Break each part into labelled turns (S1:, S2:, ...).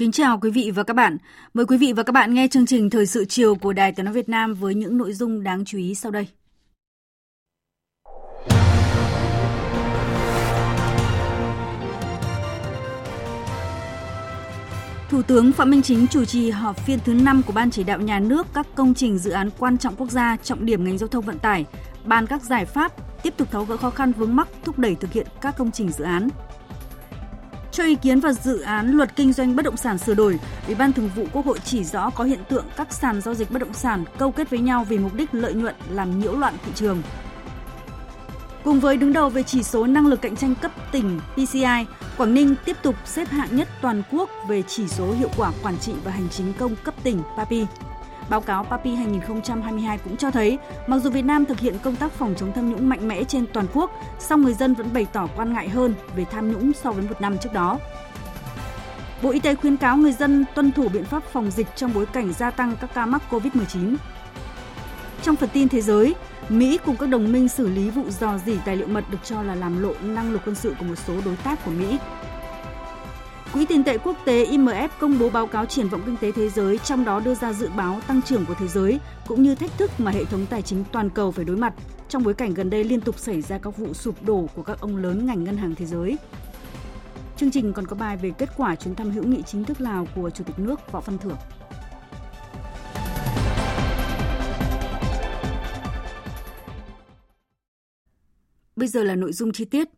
S1: Kính chào quý vị và các bạn. Mời quý vị và các bạn nghe chương trình Thời sự chiều của Đài Tiếng nói Việt Nam với những nội dung đáng chú ý sau đây. Thủ tướng Phạm Minh Chính chủ trì họp phiên thứ 5 của Ban chỉ đạo nhà nước các công trình dự án quan trọng quốc gia trọng điểm ngành giao thông vận tải, bàn các giải pháp tiếp tục tháo gỡ khó khăn vướng mắc thúc đẩy thực hiện các công trình dự án. Cho ý kiến vào dự án luật kinh doanh bất động sản sửa đổi, Ủy ban Thường vụ Quốc hội chỉ rõ có hiện tượng các sàn giao dịch bất động sản câu kết với nhau vì mục đích lợi nhuận làm nhiễu loạn thị trường. Cùng với đứng đầu về chỉ số năng lực cạnh tranh cấp tỉnh PCI, Quảng Ninh tiếp tục xếp hạng nhất toàn quốc về chỉ số hiệu quả quản trị và hành chính công cấp tỉnh PAPI. Báo cáo PAPI 2022 cũng cho thấy, mặc dù Việt Nam thực hiện công tác phòng chống tham nhũng mạnh mẽ trên toàn quốc, song người dân vẫn bày tỏ quan ngại hơn về tham nhũng so với một năm trước đó. Bộ Y tế khuyến cáo người dân tuân thủ biện pháp phòng dịch trong bối cảnh gia tăng các ca mắc COVID-19. Trong phần tin thế giới, Mỹ cùng các đồng minh xử lý vụ dò dỉ tài liệu mật được cho là làm lộ năng lực quân sự của một số đối tác của Mỹ. Quỹ tiền tệ quốc tế IMF công bố báo cáo triển vọng kinh tế thế giới, trong đó đưa ra dự báo tăng trưởng của thế giới cũng như thách thức mà hệ thống tài chính toàn cầu phải đối mặt trong bối cảnh gần đây liên tục xảy ra các vụ sụp đổ của các ông lớn ngành ngân hàng thế giới. Chương trình còn có bài về kết quả chuyến thăm hữu nghị chính thức Lào của Chủ tịch nước Võ Văn Thưởng. Bây giờ là nội dung chi tiết.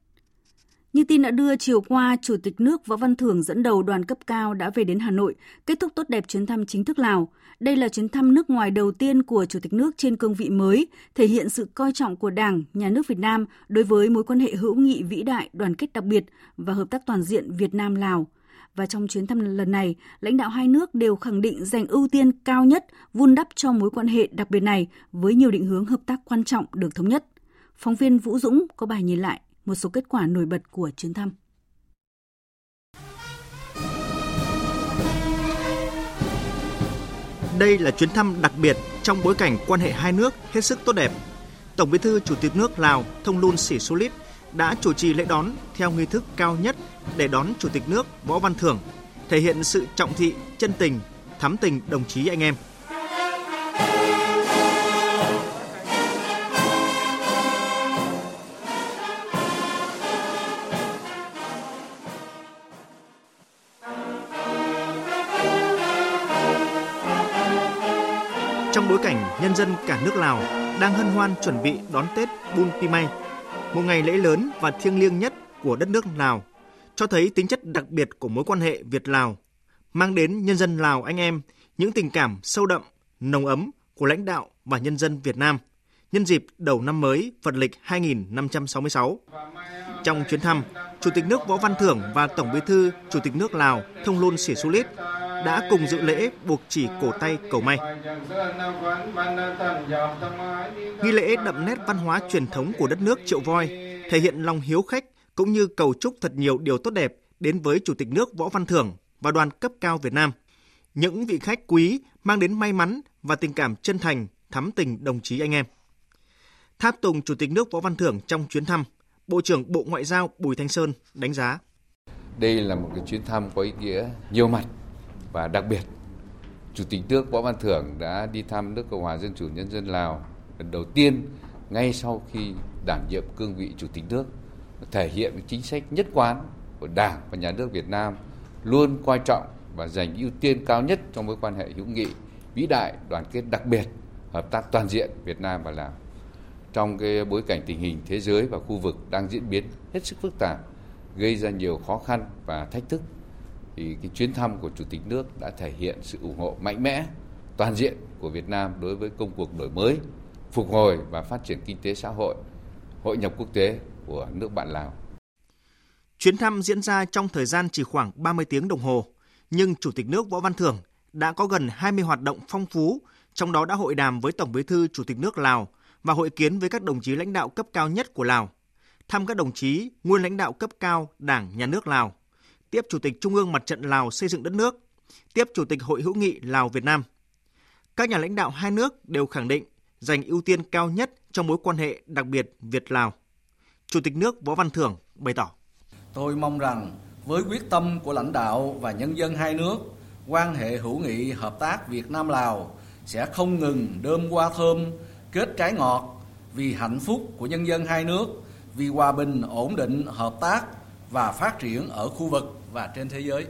S1: Như tin đã đưa chiều qua, Chủ tịch nước Võ Văn Thưởng dẫn đầu đoàn cấp cao đã về đến Hà Nội, kết thúc tốt đẹp chuyến thăm chính thức Lào. Đây là chuyến thăm nước ngoài đầu tiên của Chủ tịch nước trên cương vị mới, thể hiện sự coi trọng của Đảng, Nhà nước Việt Nam đối với mối quan hệ hữu nghị vĩ đại, đoàn kết đặc biệt và hợp tác toàn diện Việt Nam-Lào. Và trong chuyến thăm lần này, lãnh đạo hai nước đều khẳng định dành ưu tiên cao nhất vun đắp cho mối quan hệ đặc biệt này với nhiều định hướng hợp tác quan trọng được thống nhất. Phóng viên Vũ Dũng có bài nhìn lại một số kết quả nổi bật của chuyến thăm.
S2: Đây là chuyến thăm đặc biệt trong bối cảnh quan hệ hai nước hết sức tốt đẹp. Tổng Bí thư Chủ tịch nước Lào Thông Luân Sĩ Xu Lít đã chủ trì lễ đón theo nghi thức cao nhất để đón Chủ tịch nước Võ Văn Thưởng, thể hiện sự trọng thị, chân tình, thắm tình đồng chí anh em – Trong bối cảnh nhân dân cả nước Lào đang hân hoan chuẩn bị đón Tết Bun Pimay, một ngày lễ lớn và thiêng liêng nhất của đất nước Lào, cho thấy tính chất đặc biệt của mối quan hệ Việt-Lào, mang đến nhân dân Lào anh em những tình cảm sâu đậm, nồng ấm của lãnh đạo và nhân dân Việt Nam nhân dịp đầu năm mới Phật lịch 2566. Trong chuyến thăm, Chủ tịch nước Võ Văn Thưởng và Tổng Bí thư Chủ tịch nước Lào Thông Luân Sĩ Xu Lít đã cùng dự lễ buộc chỉ cổ tay cầu may. Nghi lễ đậm nét văn hóa truyền thống của đất nước Triệu Voi, thể hiện lòng hiếu khách cũng như cầu chúc thật nhiều điều tốt đẹp đến với Chủ tịch nước Võ Văn Thưởng và đoàn cấp cao Việt Nam. Những vị khách quý mang đến may mắn và tình cảm chân thành, thắm tình đồng chí anh em. Tháp tùng Chủ tịch nước Võ Văn Thưởng trong chuyến thăm, Bộ trưởng Bộ Ngoại giao Bùi Thanh Sơn đánh giá.
S3: Đây là một cái chuyến thăm có ý nghĩa nhiều mặt và đặc biệt, Chủ tịch nước Võ Văn Thưởng đã đi thăm nước Cộng hòa Dân chủ Nhân dân Lào lần đầu tiên ngay sau khi đảm nhiệm cương vị Chủ tịch nước, thể hiện chính sách nhất quán của Đảng và Nhà nước Việt Nam luôn coi trọng và dành ưu tiên cao nhất trong mối quan hệ hữu nghị vĩ đại, đoàn kết đặc biệt, hợp tác toàn diện Việt Nam và Lào. trong cái bối cảnh tình hình thế giới và khu vực đang diễn biến hết sức phức tạp, gây ra nhiều khó khăn và thách thức thì cái chuyến thăm của chủ tịch nước đã thể hiện sự ủng hộ mạnh mẽ toàn diện của Việt Nam đối với công cuộc đổi mới, phục hồi và phát triển kinh tế xã hội, hội nhập quốc tế của nước bạn Lào.
S2: Chuyến thăm diễn ra trong thời gian chỉ khoảng 30 tiếng đồng hồ, nhưng Chủ tịch nước Võ Văn Thưởng đã có gần 20 hoạt động phong phú, trong đó đã hội đàm với Tổng Bí thư Chủ tịch nước Lào và hội kiến với các đồng chí lãnh đạo cấp cao nhất của Lào, thăm các đồng chí nguyên lãnh đạo cấp cao Đảng, Nhà nước Lào, tiếp Chủ tịch Trung ương Mặt trận Lào xây dựng đất nước, tiếp Chủ tịch Hội hữu nghị Lào Việt Nam. Các nhà lãnh đạo hai nước đều khẳng định dành ưu tiên cao nhất trong mối quan hệ đặc biệt Việt-Lào. Chủ tịch nước Võ Văn Thưởng bày tỏ.
S4: Tôi mong rằng với quyết tâm của lãnh đạo và nhân dân hai nước, quan hệ hữu nghị hợp tác Việt Nam Lào sẽ không ngừng đơm hoa thơm, kết trái ngọt vì hạnh phúc của nhân dân hai nước, vì hòa bình, ổn định, hợp tác và phát triển ở khu vực và trên thế giới.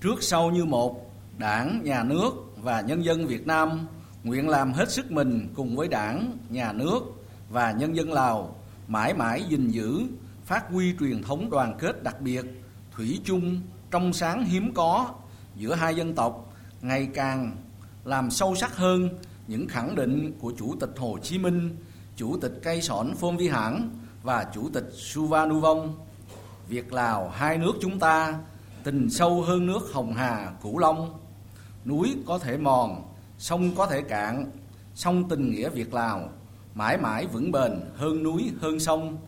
S4: Trước sau như một, Đảng, Nhà nước và nhân dân Việt Nam nguyện làm hết sức mình cùng với Đảng, Nhà nước và nhân dân Lào mãi mãi gìn giữ, phát huy truyền thống đoàn kết đặc biệt, thủy chung, trong sáng hiếm có giữa hai dân tộc, ngày càng làm sâu sắc hơn những khẳng định của Chủ tịch Hồ Chí Minh, Chủ tịch Cây Sỏn Phôn Vi Hãng và Chủ tịch Suva Nu Vong. Việt Lào hai nước chúng ta tình sâu hơn nước Hồng Hà, Cửu Long. Núi có thể mòn, sông có thể cạn, song tình nghĩa Việt Lào mãi mãi vững bền hơn núi hơn sông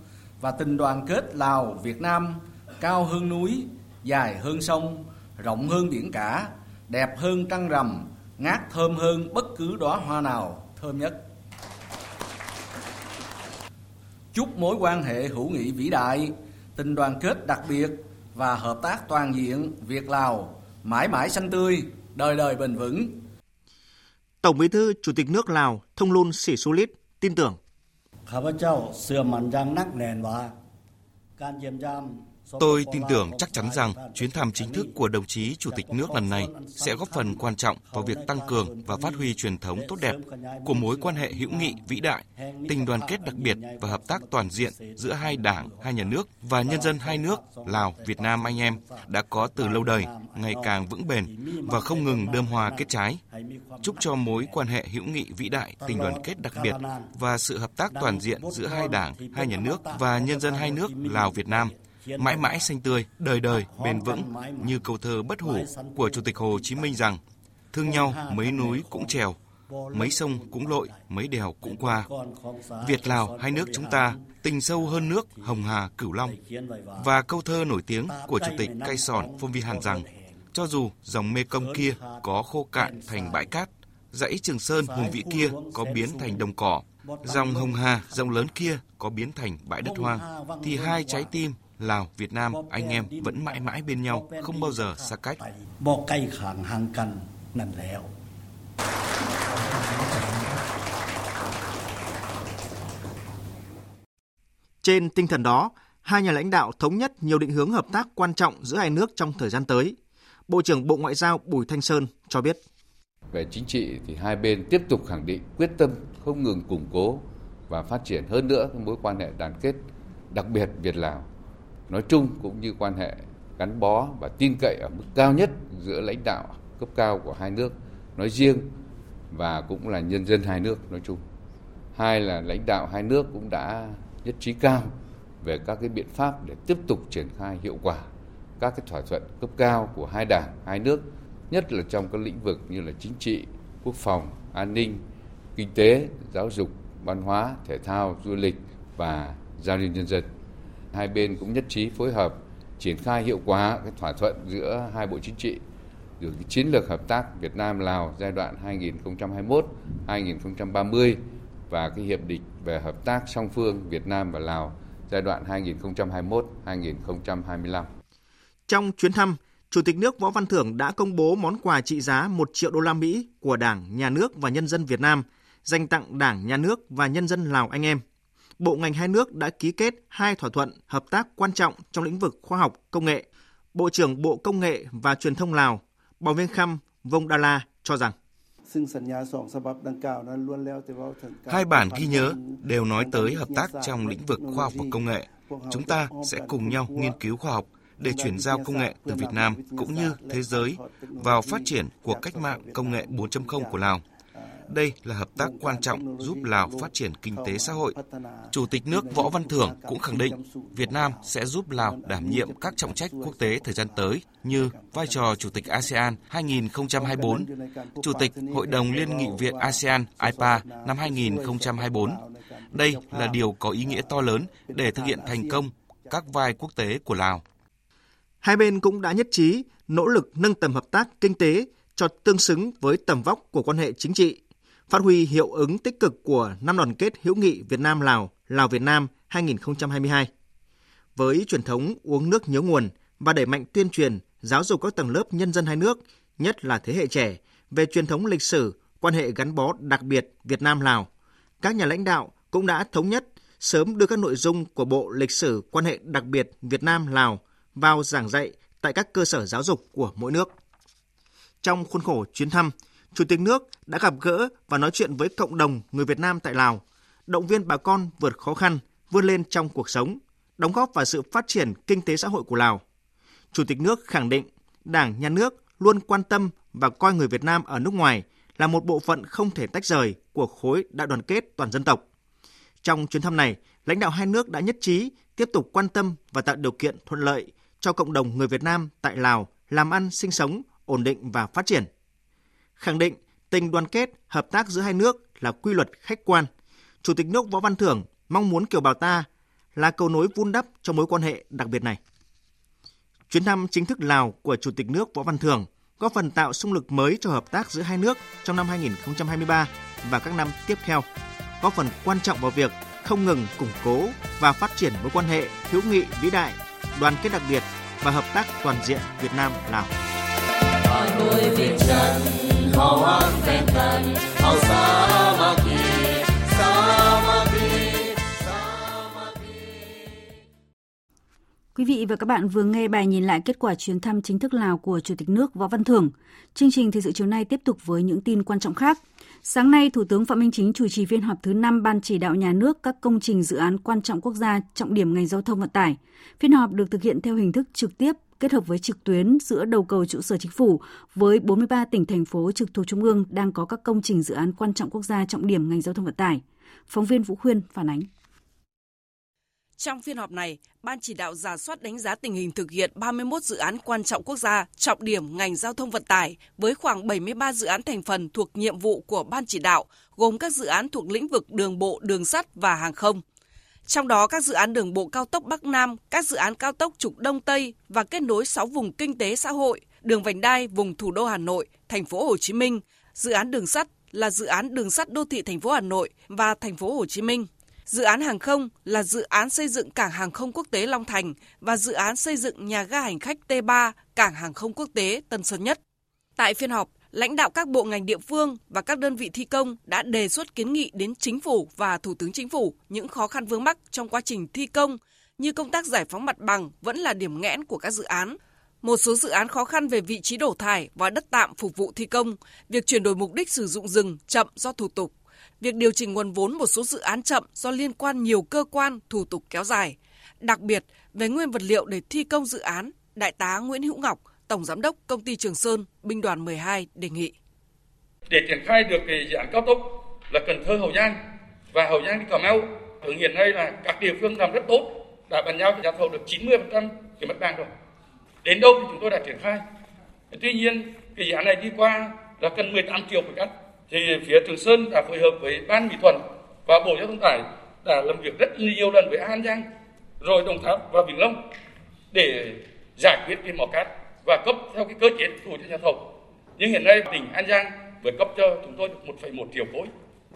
S4: và tình đoàn kết Lào Việt Nam cao hơn núi, dài hơn sông, rộng hơn biển cả, đẹp hơn trăng rằm, ngát thơm hơn bất cứ đóa hoa nào thơm nhất. Chúc mối quan hệ hữu nghị vĩ đại, tình đoàn kết đặc biệt và hợp tác toàn diện Việt Lào mãi mãi xanh tươi, đời đời bền vững.
S2: Tổng Bí thư Chủ tịch nước Lào Thông Luân Sĩ Xu Lít tin tưởng
S5: Tôi tin tưởng chắc chắn rằng chuyến thăm chính thức của đồng chí Chủ tịch nước lần này sẽ góp phần quan trọng vào việc tăng cường và phát huy truyền thống tốt đẹp của mối quan hệ hữu nghị vĩ đại, tình đoàn kết đặc biệt và hợp tác toàn diện giữa hai đảng, hai nhà nước và nhân dân hai nước Lào, Việt Nam anh em đã có từ lâu đời, ngày càng vững bền và không ngừng đơm hoa kết trái. Chúc cho mối quan hệ hữu nghị vĩ đại, tình đoàn kết đặc biệt và sự hợp tác toàn diện giữa hai đảng, hai nhà nước và nhân dân hai nước Lào, Việt Nam mãi mãi xanh tươi, đời đời, bền vững như câu thơ bất hủ của Chủ tịch Hồ Chí Minh rằng thương nhau mấy núi cũng trèo, mấy sông cũng lội, mấy đèo cũng qua. Việt Lào hai nước chúng ta tình sâu hơn nước Hồng Hà Cửu Long. Và câu thơ nổi tiếng của Chủ tịch Cai Sòn Phong Vi Hàn rằng cho dù dòng Mê Công kia có khô cạn thành bãi cát, dãy Trường Sơn hùng vĩ kia có biến thành đồng cỏ, dòng Hồng Hà rộng lớn kia có biến thành bãi đất hoang, thì hai trái tim Lào, Việt Nam, anh em vẫn mãi mãi bên nhau, không bao giờ xa cách.
S2: Trên tinh thần đó, hai nhà lãnh đạo thống nhất nhiều định hướng hợp tác quan trọng giữa hai nước trong thời gian tới. Bộ trưởng Bộ Ngoại giao Bùi Thanh Sơn cho biết.
S3: Về chính trị thì hai bên tiếp tục khẳng định quyết tâm không ngừng củng cố và phát triển hơn nữa mối quan hệ đoàn kết đặc biệt Việt Lào nói chung cũng như quan hệ gắn bó và tin cậy ở mức cao nhất giữa lãnh đạo cấp cao của hai nước nói riêng và cũng là nhân dân hai nước nói chung. Hai là lãnh đạo hai nước cũng đã nhất trí cao về các cái biện pháp để tiếp tục triển khai hiệu quả các cái thỏa thuận cấp cao của hai đảng, hai nước, nhất là trong các lĩnh vực như là chính trị, quốc phòng, an ninh, kinh tế, giáo dục, văn hóa, thể thao, du lịch và giao lưu nhân dân hai bên cũng nhất trí phối hợp triển khai hiệu quả cái thỏa thuận giữa hai bộ chính trị rồi cái chiến lược hợp tác Việt Nam Lào giai đoạn 2021-2030 và cái hiệp định về hợp tác song phương Việt Nam và Lào giai đoạn 2021-2025.
S2: Trong chuyến thăm, Chủ tịch nước Võ Văn Thưởng đã công bố món quà trị giá 1 triệu đô la Mỹ của Đảng, Nhà nước và nhân dân Việt Nam dành tặng Đảng, Nhà nước và nhân dân Lào anh em bộ ngành hai nước đã ký kết hai thỏa thuận hợp tác quan trọng trong lĩnh vực khoa học công nghệ. Bộ trưởng Bộ Công nghệ và Truyền thông Lào, Bảo Viên Khăm Vông Đa La cho rằng
S5: Hai bản ghi nhớ đều nói tới hợp tác trong lĩnh vực khoa học và công nghệ. Chúng ta sẽ cùng nhau nghiên cứu khoa học để chuyển giao công nghệ từ Việt Nam cũng như thế giới vào phát triển của cách mạng công nghệ 4.0 của Lào. Đây là hợp tác quan trọng giúp Lào phát triển kinh tế xã hội. Chủ tịch nước Võ Văn Thưởng cũng khẳng định Việt Nam sẽ giúp Lào đảm nhiệm các trọng trách quốc tế thời gian tới như vai trò Chủ tịch ASEAN 2024, Chủ tịch Hội đồng Liên nghị viện ASEAN IPA năm 2024. Đây là điều có ý nghĩa to lớn để thực hiện thành công các vai quốc tế của Lào.
S2: Hai bên cũng đã nhất trí nỗ lực nâng tầm hợp tác kinh tế cho tương xứng với tầm vóc của quan hệ chính trị, phát huy hiệu ứng tích cực của năm đoàn kết hữu nghị Việt Nam Lào, Lào Việt Nam 2022. Với truyền thống uống nước nhớ nguồn và đẩy mạnh tuyên truyền, giáo dục các tầng lớp nhân dân hai nước, nhất là thế hệ trẻ, về truyền thống lịch sử, quan hệ gắn bó đặc biệt Việt Nam Lào, các nhà lãnh đạo cũng đã thống nhất sớm đưa các nội dung của Bộ Lịch sử quan hệ đặc biệt Việt Nam Lào vào giảng dạy tại các cơ sở giáo dục của mỗi nước. Trong khuôn khổ chuyến thăm, Chủ tịch nước đã gặp gỡ và nói chuyện với cộng đồng người Việt Nam tại Lào, động viên bà con vượt khó khăn, vươn lên trong cuộc sống, đóng góp vào sự phát triển kinh tế xã hội của Lào. Chủ tịch nước khẳng định Đảng, Nhà nước luôn quan tâm và coi người Việt Nam ở nước ngoài là một bộ phận không thể tách rời của khối đại đoàn kết toàn dân tộc. Trong chuyến thăm này, lãnh đạo hai nước đã nhất trí tiếp tục quan tâm và tạo điều kiện thuận lợi cho cộng đồng người Việt Nam tại Lào làm ăn, sinh sống, ổn định và phát triển. Khẳng định tình đoàn kết, hợp tác giữa hai nước là quy luật khách quan. Chủ tịch nước Võ Văn Thưởng mong muốn kiều bào ta là cầu nối vun đắp cho mối quan hệ đặc biệt này. Chuyến thăm chính thức Lào của Chủ tịch nước Võ Văn Thưởng góp phần tạo sung lực mới cho hợp tác giữa hai nước trong năm 2023 và các năm tiếp theo, góp phần quan trọng vào việc không ngừng củng cố và phát triển mối quan hệ hữu nghị vĩ đại, đoàn kết đặc biệt và hợp tác toàn diện Việt Nam Lào.
S1: موفقا حصاد Quý vị và các bạn vừa nghe bài nhìn lại kết quả chuyến thăm chính thức Lào của Chủ tịch nước Võ Văn Thưởng. Chương trình thời sự chiều nay tiếp tục với những tin quan trọng khác. Sáng nay, Thủ tướng Phạm Minh Chính chủ trì phiên họp thứ 5 Ban chỉ đạo nhà nước các công trình dự án quan trọng quốc gia trọng điểm ngành giao thông vận tải. Phiên họp được thực hiện theo hình thức trực tiếp kết hợp với trực tuyến giữa đầu cầu trụ sở chính phủ với 43 tỉnh thành phố trực thuộc trung ương đang có các công trình dự án quan trọng quốc gia trọng điểm ngành giao thông vận tải. Phóng viên Vũ Khuyên phản ánh.
S6: Trong phiên họp này, Ban chỉ đạo giả soát đánh giá tình hình thực hiện 31 dự án quan trọng quốc gia, trọng điểm ngành giao thông vận tải với khoảng 73 dự án thành phần thuộc nhiệm vụ của Ban chỉ đạo, gồm các dự án thuộc lĩnh vực đường bộ, đường sắt và hàng không. Trong đó các dự án đường bộ cao tốc Bắc Nam, các dự án cao tốc trục Đông Tây và kết nối 6 vùng kinh tế xã hội, đường vành đai vùng thủ đô Hà Nội, thành phố Hồ Chí Minh, dự án đường sắt là dự án đường sắt đô thị thành phố Hà Nội và thành phố Hồ Chí Minh. Dự án hàng không là dự án xây dựng cảng hàng không quốc tế Long Thành và dự án xây dựng nhà ga hành khách T3 cảng hàng không quốc tế Tân Sơn Nhất. Tại phiên họp, lãnh đạo các bộ ngành địa phương và các đơn vị thi công đã đề xuất kiến nghị đến chính phủ và thủ tướng chính phủ những khó khăn vướng mắc trong quá trình thi công như công tác giải phóng mặt bằng vẫn là điểm nghẽn của các dự án. Một số dự án khó khăn về vị trí đổ thải và đất tạm phục vụ thi công, việc chuyển đổi mục đích sử dụng rừng chậm do thủ tục, việc điều chỉnh nguồn vốn một số dự án chậm do liên quan nhiều cơ quan, thủ tục kéo dài. Đặc biệt, về nguyên vật liệu để thi công dự án, Đại tá Nguyễn Hữu Ngọc, Tổng Giám đốc Công ty Trường Sơn, Binh đoàn 12 đề nghị.
S7: Để triển khai được cái dự án cao tốc là Cần Thơ Hậu Giang và Hậu Giang đi Cà Mau, hướng hiện nay là các địa phương làm rất tốt, đã bàn giao cho nhà thầu được 90% cái mặt bằng rồi. Đến đâu thì chúng tôi đã triển khai. Tuy nhiên, cái dự án này đi qua là cần 18 triệu phải cắt. Thì phía Trường Sơn đã phối hợp với Ban Mỹ Thuận và Bộ Giao thông Tải đã làm việc rất nhiều lần với An Giang, rồi Đồng Tháp và Vĩnh Long để giải quyết cái mỏ cát và cấp theo cái cơ chế thu cho nhà thầu. Nhưng hiện nay tỉnh An Giang vừa cấp cho chúng tôi được 1,1 triệu khối,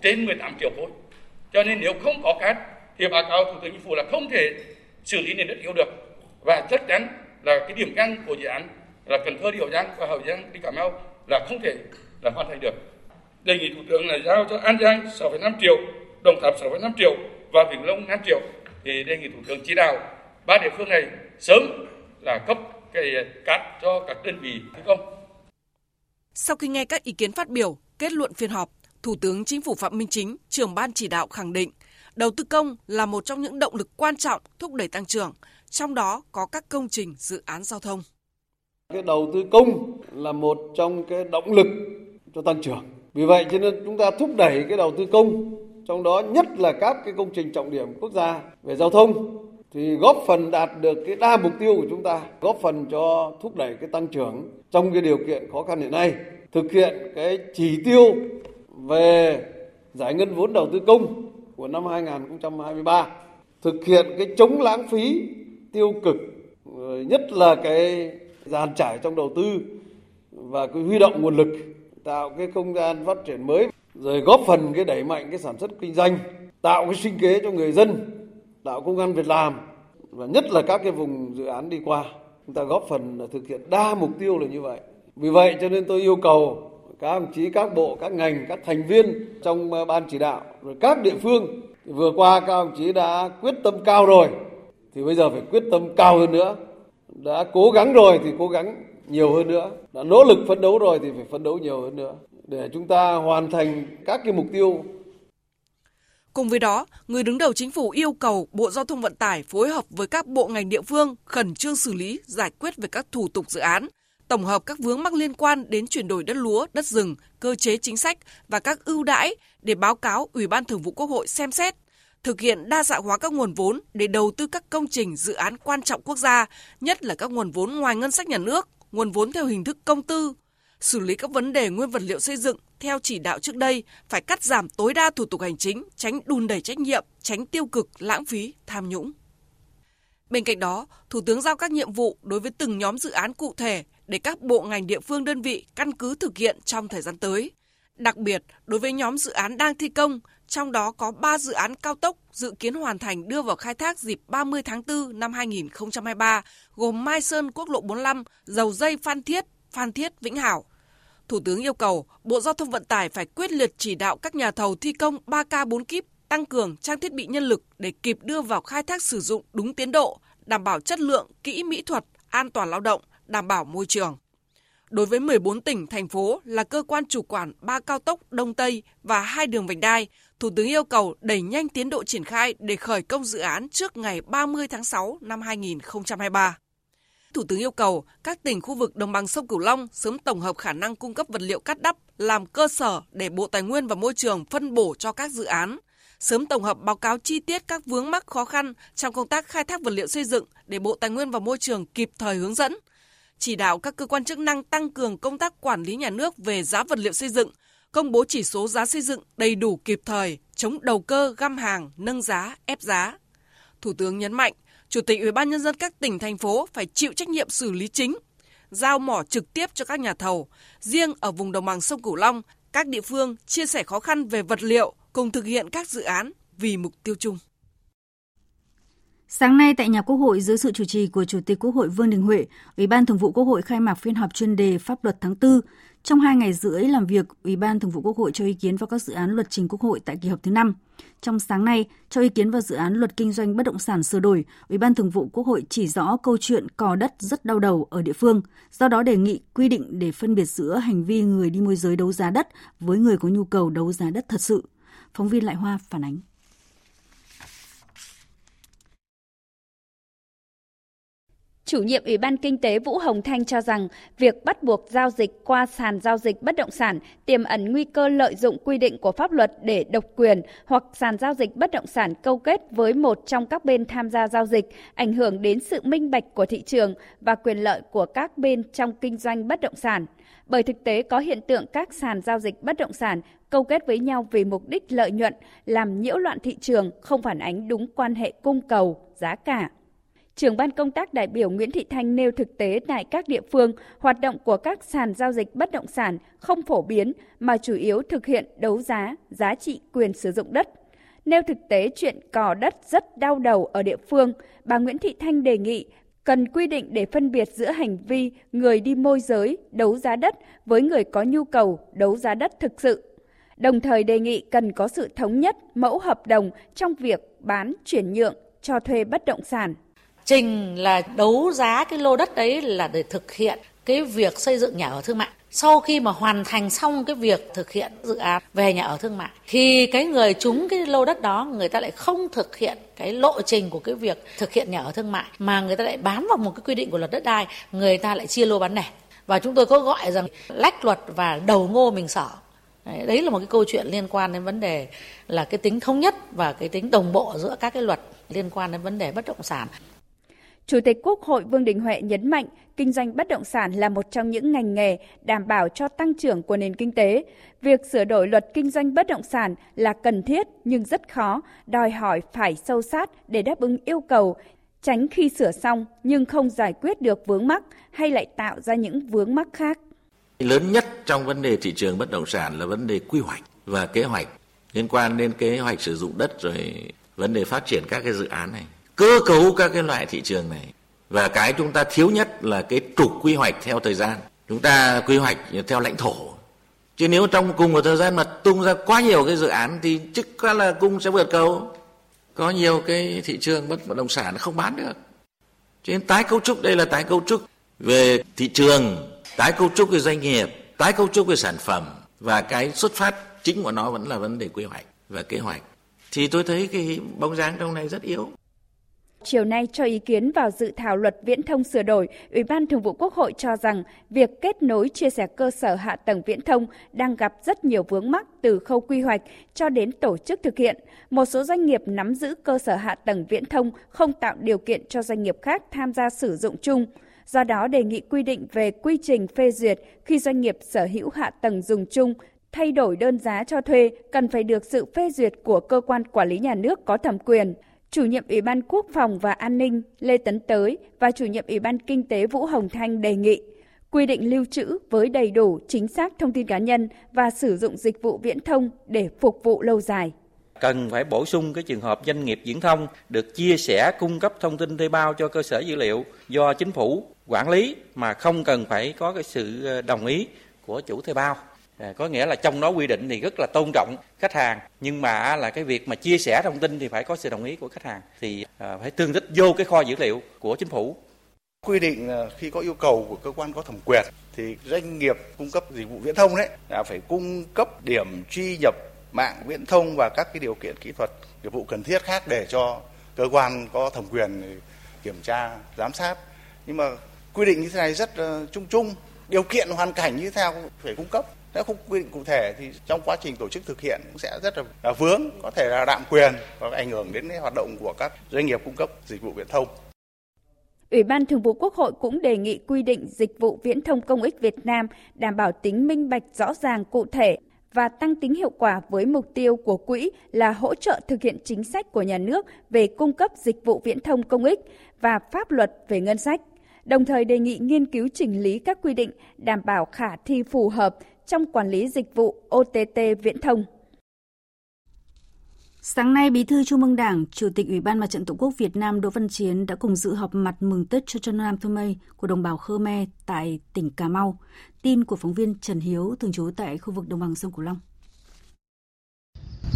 S7: trên 18 triệu khối. Cho nên nếu không có cát thì báo cáo Thủ tướng Chính phủ là không thể xử lý nền đất yếu được. Và chắc chắn là cái điểm căng của dự án là Cần Thơ đi Hậu Giang và Hậu Giang đi Cà Mau là không thể là hoàn thành được. Đề nghị Thủ tướng là giao cho An Giang 6,5 triệu, Đồng Tháp 6,5 triệu và Vĩnh Long 5 triệu. Thì đề nghị Thủ tướng chỉ đạo ba địa phương này sớm là cấp cái cát cho các đơn vị thi công.
S6: Sau khi nghe các ý kiến phát biểu, Kết luận phiên họp, Thủ tướng Chính phủ Phạm Minh Chính, trưởng ban chỉ đạo khẳng định, đầu tư công là một trong những động lực quan trọng thúc đẩy tăng trưởng, trong đó có các công trình dự án giao thông.
S8: Cái đầu tư công là một trong cái động lực cho tăng trưởng. Vì vậy cho nên chúng ta thúc đẩy cái đầu tư công, trong đó nhất là các cái công trình trọng điểm quốc gia về giao thông thì góp phần đạt được cái đa mục tiêu của chúng ta, góp phần cho thúc đẩy cái tăng trưởng trong cái điều kiện khó khăn hiện nay, thực hiện cái chỉ tiêu về giải ngân vốn đầu tư công của năm 2023, thực hiện cái chống lãng phí tiêu cực, ờ, nhất là cái dàn trải trong đầu tư và cái huy động nguồn lực tạo cái không gian phát triển mới, rồi góp phần cái đẩy mạnh cái sản xuất kinh doanh, tạo cái sinh kế cho người dân, tạo công an việc làm, và nhất là các cái vùng dự án đi qua. Chúng ta góp phần là thực hiện đa mục tiêu là như vậy. Vì vậy cho nên tôi yêu cầu các đồng chí, các bộ, các ngành, các thành viên trong ờ, ban chỉ đạo, rồi các địa phương. Vừa qua các đồng chí đã quyết tâm cao rồi, thì bây giờ phải quyết tâm cao hơn nữa. Đã cố gắng rồi thì cố gắng nhiều hơn nữa. Đã nỗ lực phấn đấu rồi thì phải phấn đấu nhiều hơn nữa. Để chúng ta hoàn thành các cái mục tiêu.
S6: Cùng với đó, người đứng đầu chính phủ yêu cầu Bộ Giao thông Vận tải phối hợp với các bộ ngành địa phương khẩn trương xử lý, giải quyết về các thủ tục dự án, tổng hợp các vướng mắc liên quan đến chuyển đổi đất lúa, đất rừng, cơ chế chính sách và các ưu đãi để báo cáo Ủy ban Thường vụ Quốc hội xem xét, thực hiện đa dạng hóa các nguồn vốn để đầu tư các công trình dự án quan trọng quốc gia, nhất là các nguồn vốn ngoài ngân sách nhà nước, nguồn vốn theo hình thức công tư, xử lý các vấn đề nguyên vật liệu xây dựng theo chỉ đạo trước đây phải cắt giảm tối đa thủ tục hành chính, tránh đùn đẩy trách nhiệm, tránh tiêu cực, lãng phí, tham nhũng. Bên cạnh đó, Thủ tướng giao các nhiệm vụ đối với từng nhóm dự án cụ thể để các bộ ngành địa phương đơn vị căn cứ thực hiện trong thời gian tới. Đặc biệt, đối với nhóm dự án đang thi công, trong đó có 3 dự án cao tốc dự kiến hoàn thành đưa vào khai thác dịp 30 tháng 4 năm 2023, gồm Mai Sơn quốc lộ 45, dầu dây Phan Thiết, Phan Thiết Vĩnh Hảo. Thủ tướng yêu cầu Bộ Giao thông Vận tải phải quyết liệt chỉ đạo các nhà thầu thi công 3K 4 kíp, tăng cường trang thiết bị nhân lực để kịp đưa vào khai thác sử dụng đúng tiến độ, đảm bảo chất lượng, kỹ mỹ thuật, an toàn lao động, đảm bảo môi trường. Đối với 14 tỉnh, thành phố là cơ quan chủ quản ba cao tốc Đông Tây và hai đường vành đai, Thủ tướng yêu cầu đẩy nhanh tiến độ triển khai để khởi công dự án trước ngày 30 tháng 6 năm 2023. Thủ tướng yêu cầu các tỉnh khu vực đồng bằng sông Cửu Long sớm tổng hợp khả năng cung cấp vật liệu cắt đắp làm cơ sở để Bộ Tài nguyên và Môi trường phân bổ cho các dự án, sớm tổng hợp báo cáo chi tiết các vướng mắc khó khăn trong công tác khai thác vật liệu xây dựng để Bộ Tài nguyên và Môi trường kịp thời hướng dẫn, chỉ đạo các cơ quan chức năng tăng cường công tác quản lý nhà nước về giá vật liệu xây dựng, công bố chỉ số giá xây dựng đầy đủ kịp thời, chống đầu cơ găm hàng, nâng giá, ép giá. Thủ tướng nhấn mạnh, Chủ tịch Ủy ban nhân dân các tỉnh thành phố phải chịu trách nhiệm xử lý chính, giao mỏ trực tiếp cho các nhà thầu. Riêng ở vùng đồng bằng sông Cửu Long, các địa phương chia sẻ khó khăn về vật liệu cùng thực hiện các dự án vì mục tiêu chung.
S1: Sáng nay tại nhà Quốc hội dưới sự chủ trì của Chủ tịch Quốc hội Vương Đình Huệ, Ủy ban Thường vụ Quốc hội khai mạc phiên họp chuyên đề pháp luật tháng 4. Trong hai ngày rưỡi làm việc, Ủy ban Thường vụ Quốc hội cho ý kiến vào các dự án luật trình Quốc hội tại kỳ họp thứ 5. Trong sáng nay, cho ý kiến vào dự án luật kinh doanh bất động sản sửa đổi, Ủy ban Thường vụ Quốc hội chỉ rõ câu chuyện cò đất rất đau đầu ở địa phương, do đó đề nghị quy định để phân biệt giữa hành vi người đi môi giới đấu giá đất với người có nhu cầu đấu giá đất thật sự. Phóng viên Lại Hoa phản ánh.
S9: Chủ nhiệm Ủy ban Kinh tế Vũ Hồng Thanh cho rằng việc bắt buộc giao dịch qua sàn giao dịch bất động sản tiềm ẩn nguy cơ lợi dụng quy định của pháp luật để độc quyền hoặc sàn giao dịch bất động sản câu kết với một trong các bên tham gia giao dịch, ảnh hưởng đến sự minh bạch của thị trường và quyền lợi của các bên trong kinh doanh bất động sản. Bởi thực tế có hiện tượng các sàn giao dịch bất động sản câu kết với nhau vì mục đích lợi nhuận, làm nhiễu loạn thị trường, không phản ánh đúng quan hệ cung cầu, giá cả. Trưởng ban công tác đại biểu Nguyễn Thị Thanh nêu thực tế tại các địa phương, hoạt động của các sàn giao dịch bất động sản không phổ biến mà chủ yếu thực hiện đấu giá, giá trị quyền sử dụng đất. Nêu thực tế chuyện cò đất rất đau đầu ở địa phương, bà Nguyễn Thị Thanh đề nghị cần quy định để phân biệt giữa hành vi người đi môi giới đấu giá đất với người có nhu cầu đấu giá đất thực sự. Đồng thời đề nghị cần có sự thống nhất mẫu hợp đồng trong việc bán, chuyển nhượng, cho thuê bất động sản
S10: trình là đấu giá cái lô đất đấy là để thực hiện cái việc xây dựng nhà ở thương mại. Sau khi mà hoàn thành xong cái việc thực hiện dự án về nhà ở thương mại thì cái người trúng cái lô đất đó người ta lại không thực hiện cái lộ trình của cái việc thực hiện nhà ở thương mại mà người ta lại bám vào một cái quy định của luật đất đai người ta lại chia lô bán nẻ và chúng tôi có gọi rằng lách luật và đầu ngô mình sở. Đấy, đấy là một cái câu chuyện liên quan đến vấn đề là cái tính thống nhất và cái tính đồng bộ giữa các cái luật liên quan đến vấn đề bất động sản.
S9: Chủ tịch Quốc hội Vương Đình Huệ nhấn mạnh, kinh doanh bất động sản là một trong những ngành nghề đảm bảo cho tăng trưởng của nền kinh tế. Việc sửa đổi luật kinh doanh bất động sản là cần thiết nhưng rất khó, đòi hỏi phải sâu sát để đáp ứng yêu cầu, tránh khi sửa xong nhưng không giải quyết được vướng mắc hay lại tạo ra những vướng mắc khác.
S11: Lớn nhất trong vấn đề thị trường bất động sản là vấn đề quy hoạch và kế hoạch liên quan đến kế hoạch sử dụng đất rồi vấn đề phát triển các cái dự án này cơ cấu các cái loại thị trường này. Và cái chúng ta thiếu nhất là cái trục quy hoạch theo thời gian. Chúng ta quy hoạch theo lãnh thổ. Chứ nếu trong cùng một thời gian mà tung ra quá nhiều cái dự án thì chắc có là cung sẽ vượt cầu. Có nhiều cái thị trường bất động sản không bán được. Cho nên tái cấu trúc, đây là tái cấu trúc về thị trường, tái cấu trúc về doanh nghiệp, tái cấu trúc về sản phẩm. Và cái xuất phát chính của nó vẫn là vấn đề quy hoạch và kế hoạch. Thì tôi thấy cái bóng dáng trong này rất yếu.
S9: Chiều nay cho ý kiến vào dự thảo luật viễn thông sửa đổi, Ủy ban Thường vụ Quốc hội cho rằng việc kết nối chia sẻ cơ sở hạ tầng viễn thông đang gặp rất nhiều vướng mắc từ khâu quy hoạch cho đến tổ chức thực hiện. Một số doanh nghiệp nắm giữ cơ sở hạ tầng viễn thông không tạo điều kiện cho doanh nghiệp khác tham gia sử dụng chung. Do đó đề nghị quy định về quy trình phê duyệt khi doanh nghiệp sở hữu hạ tầng dùng chung thay đổi đơn giá cho thuê cần phải được sự phê duyệt của cơ quan quản lý nhà nước có thẩm quyền chủ nhiệm Ủy ban Quốc phòng và An ninh Lê Tấn Tới và chủ nhiệm Ủy ban Kinh tế Vũ Hồng Thanh đề nghị quy định lưu trữ với đầy đủ chính xác thông tin cá nhân và sử dụng dịch vụ viễn thông để phục vụ lâu dài.
S12: Cần phải bổ sung cái trường hợp doanh nghiệp viễn thông được chia sẻ cung cấp thông tin thuê bao cho cơ sở dữ liệu do chính phủ quản lý mà không cần phải có cái sự ờ, đồng ý của chủ thuê bao À, có nghĩa là trong đó quy định thì rất là tôn trọng khách hàng nhưng mà là cái việc mà chia sẻ thông tin thì phải có sự đồng ý của khách hàng. Thì à, phải tương thích vô cái kho dữ liệu của chính phủ.
S13: Quy định à, khi có yêu cầu của cơ quan có thẩm quyền thì doanh nghiệp cung cấp dịch vụ viễn thông đấy là phải cung cấp điểm truy nhập mạng viễn thông và các cái điều kiện kỹ thuật nghiệp vụ cần thiết khác để cho cơ quan có thẩm quyền kiểm tra giám sát. Nhưng mà quy định như thế này rất ờ, chung chung điều kiện hoàn cảnh như thế nào phải cung cấp nếu không quy định cụ thể thì trong quá trình tổ chức thực hiện cũng sẽ rất là vướng, có thể là đạm quyền và ảnh hưởng đến hoạt động của các doanh nghiệp cung cấp dịch vụ viễn thông
S9: Ủy ban Thường vụ Quốc hội cũng đề nghị quy định dịch vụ viễn thông công ích Việt Nam đảm bảo tính minh bạch, rõ ràng, cụ thể và tăng tính hiệu quả với mục tiêu của quỹ là hỗ trợ thực hiện chính sách của nhà nước về cung cấp dịch vụ viễn thông công ích và pháp luật về ngân sách. Đồng thời đề nghị nghiên cứu chỉnh lý các quy định đảm bảo khả thi phù hợp trong quản lý dịch vụ OTT viễn thông.
S1: Sáng nay, Bí thư Trung ương Đảng, Chủ tịch Ủy ban Mặt trận Tổ quốc Việt Nam Đỗ Văn Chiến đã cùng dự họp mặt mừng Tết cho chân Nam Thơ Mây của đồng bào Khmer tại tỉnh Cà Mau. Tin của phóng viên Trần Hiếu, thường trú tại khu vực đồng bằng sông Cửu Long.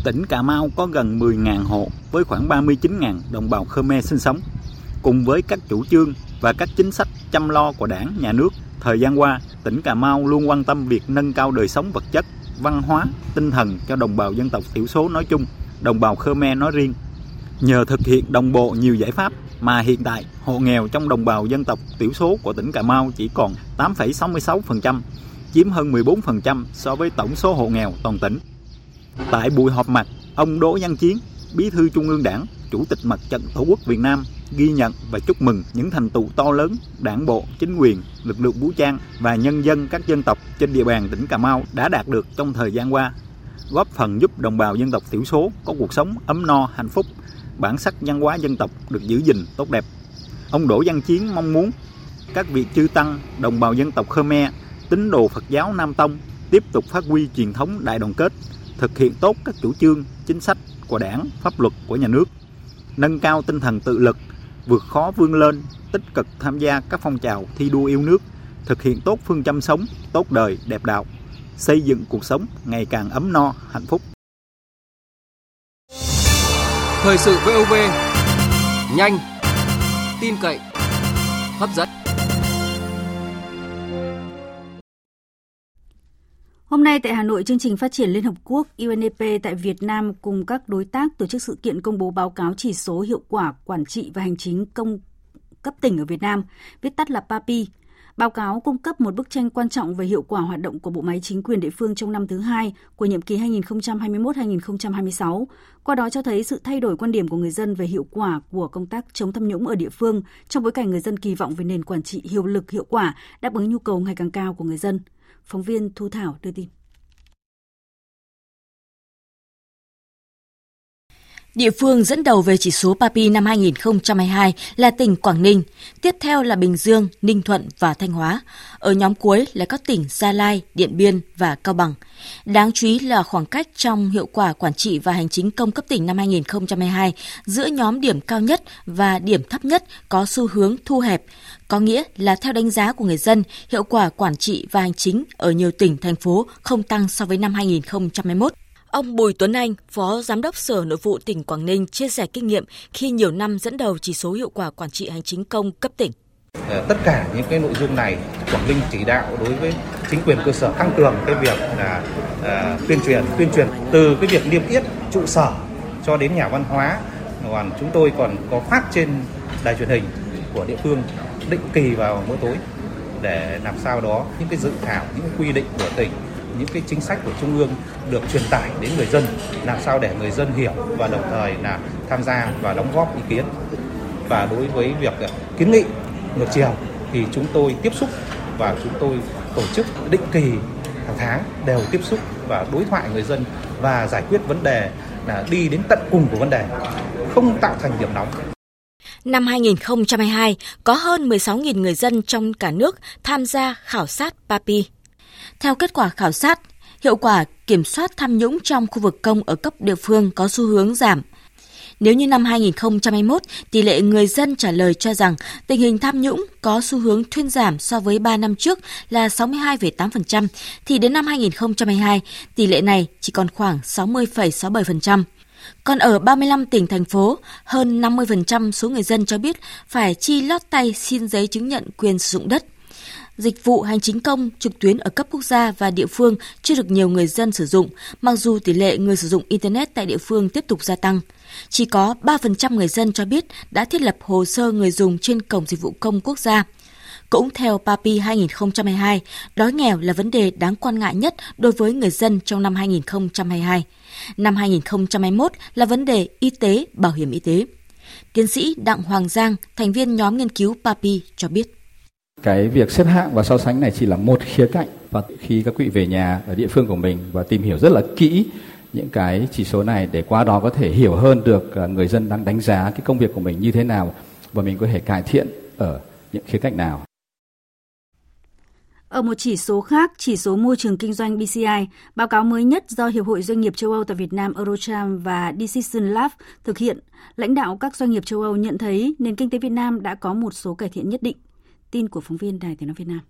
S14: Tỉnh Cà Mau có gần 10.000 hộ với khoảng 39.000 đồng bào Khmer sinh sống. Cùng với các chủ trương và các chính sách chăm lo của đảng, nhà nước Thời gian qua, tỉnh Cà Mau luôn quan tâm việc nâng cao đời sống vật chất, văn hóa, tinh thần cho đồng bào dân tộc thiểu số nói chung, đồng bào Khmer nói riêng. Nhờ thực hiện đồng bộ nhiều giải pháp mà hiện tại hộ nghèo trong đồng bào dân tộc thiểu số của tỉnh Cà Mau chỉ còn 8,66%, chiếm hơn 14% so với tổng số hộ nghèo toàn tỉnh. Tại buổi họp mặt, ông Đỗ Văn Chiến, Bí thư Trung ương Đảng, Chủ tịch Mặt trận Tổ quốc Việt Nam ghi nhận và chúc mừng những thành tựu to lớn đảng bộ, chính quyền, lực lượng vũ trang và nhân dân các dân tộc trên địa bàn tỉnh Cà Mau đã đạt được trong thời gian qua, góp phần giúp đồng bào dân tộc thiểu số có cuộc sống ấm no, hạnh phúc, bản sắc văn hóa dân tộc được giữ gìn tốt đẹp. Ông Đỗ Văn Chiến mong muốn các vị chư tăng, đồng bào dân tộc Khmer, tín đồ Phật giáo Nam Tông tiếp tục phát huy truyền thống đại đoàn kết, thực hiện tốt các chủ trương, chính sách của đảng, pháp luật của nhà nước, nâng cao tinh thần tự lực, vượt khó vươn lên, tích cực tham gia các phong trào thi đua yêu nước, thực hiện tốt phương châm sống, tốt đời, đẹp đạo, xây dựng cuộc sống ngày càng ấm no, hạnh phúc.
S15: Thời sự VOV, nhanh, tin cậy, hấp dẫn.
S1: Hôm nay tại Hà Nội, chương trình phát triển Liên Hợp Quốc UNDP tại Việt Nam cùng các đối tác tổ chức sự kiện công bố báo cáo chỉ số hiệu quả quản trị và hành chính công cấp tỉnh ở Việt Nam, viết tắt là PAPI. Báo cáo cung cấp một bức tranh quan trọng về hiệu quả hoạt động của bộ máy chính quyền địa phương trong năm thứ hai của nhiệm kỳ 2021-2026, qua đó cho thấy sự thay đổi quan điểm của người dân về hiệu quả của công tác chống tham nhũng ở địa phương trong bối cảnh người dân kỳ vọng về nền quản trị hiệu lực hiệu quả, đáp ứng nhu cầu ngày càng cao của người dân. Phóng viên Thu Thảo đưa tin.
S16: Địa phương dẫn đầu về chỉ số PAPI năm 2022 là tỉnh Quảng Ninh, tiếp theo là Bình Dương, Ninh Thuận và Thanh Hóa. Ở nhóm cuối là các tỉnh Gia Lai, Điện Biên và Cao Bằng. Đáng chú ý là khoảng cách trong hiệu quả quản trị và hành chính công cấp tỉnh năm 2022 giữa nhóm điểm cao nhất và điểm thấp nhất có xu hướng thu hẹp, có nghĩa là theo đánh giá của người dân, hiệu quả quản trị và hành chính ở nhiều tỉnh, thành phố không tăng so với năm 2021. Ông Bùi Tuấn Anh, Phó Giám đốc Sở Nội vụ tỉnh Quảng Ninh chia sẻ kinh nghiệm khi nhiều năm dẫn đầu chỉ số hiệu quả quản trị hành chính công cấp tỉnh.
S17: Ờ, tất cả những cái nội dung này Quảng Ninh chỉ đạo đối với chính quyền cơ sở tăng cường cái việc là uh, tuyên truyền tuyên truyền từ cái việc niêm yết trụ sở cho đến nhà văn hóa còn chúng tôi còn có phát trên đài truyền hình của địa phương định kỳ vào mỗi tối để làm sao đó những cái dự thảo, những quy định của tỉnh, những cái chính sách của trung ương được truyền tải đến người dân, làm sao để người dân hiểu và đồng thời là tham gia và đóng góp ý kiến. Và đối với việc à, kiến nghị ngược chiều thì chúng tôi tiếp xúc và chúng tôi tổ chức định kỳ hàng tháng đều tiếp xúc và đối thoại người dân và giải quyết vấn đề là đi đến tận cùng của vấn đề, không tạo thành điểm nóng.
S16: Năm 2022, có hơn 16.000 người dân trong cả nước tham gia khảo sát PAPI. Theo kết quả khảo sát, hiệu quả kiểm soát tham nhũng trong khu vực công ở cấp địa phương có xu hướng giảm. Nếu như năm 2021, tỷ lệ người dân trả lời cho rằng tình hình tham nhũng có xu hướng thuyên giảm so với 3 năm trước là 62,8%, thì đến năm 2022, tỷ lệ này chỉ còn khoảng 60,67%. Còn ở 35 tỉnh thành phố, hơn 50% số người dân cho biết phải chi lót tay xin giấy chứng nhận quyền sử dụng đất dịch vụ hành chính công trực tuyến ở cấp quốc gia và địa phương chưa được nhiều người dân sử dụng, mặc dù tỷ lệ người sử dụng Internet tại địa phương tiếp tục gia tăng. Chỉ có 3% người dân cho biết đã thiết lập hồ sơ người dùng trên Cổng Dịch vụ Công Quốc gia. Cũng theo PAPI 2022, đói nghèo là vấn đề đáng quan ngại nhất đối với người dân trong năm 2022. Năm 2021 là vấn đề y tế, bảo hiểm y tế. Tiến sĩ Đặng Hoàng Giang, thành viên nhóm nghiên cứu PAPI cho biết.
S18: Cái việc xếp hạng và so sánh này chỉ là một khía cạnh và khi các quỹ vị về nhà ở địa phương của mình và tìm hiểu rất là kỹ những cái chỉ số này để qua đó có thể hiểu hơn được à, người dân đang đánh giá cái công việc của mình như thế nào và mình có thể cải thiện ở những khía cạnh nào.
S1: Ở một chỉ số khác, chỉ số môi trường kinh doanh BCI, báo cáo mới nhất do Hiệp hội Doanh nghiệp châu Âu tại Việt Nam Eurocharm và Decision Lab thực hiện, lãnh đạo các doanh nghiệp châu Âu nhận thấy nền kinh tế Việt Nam đã có một số cải thiện nhất định. Tin của phóng viên Đài Tiếng nói Việt Nam.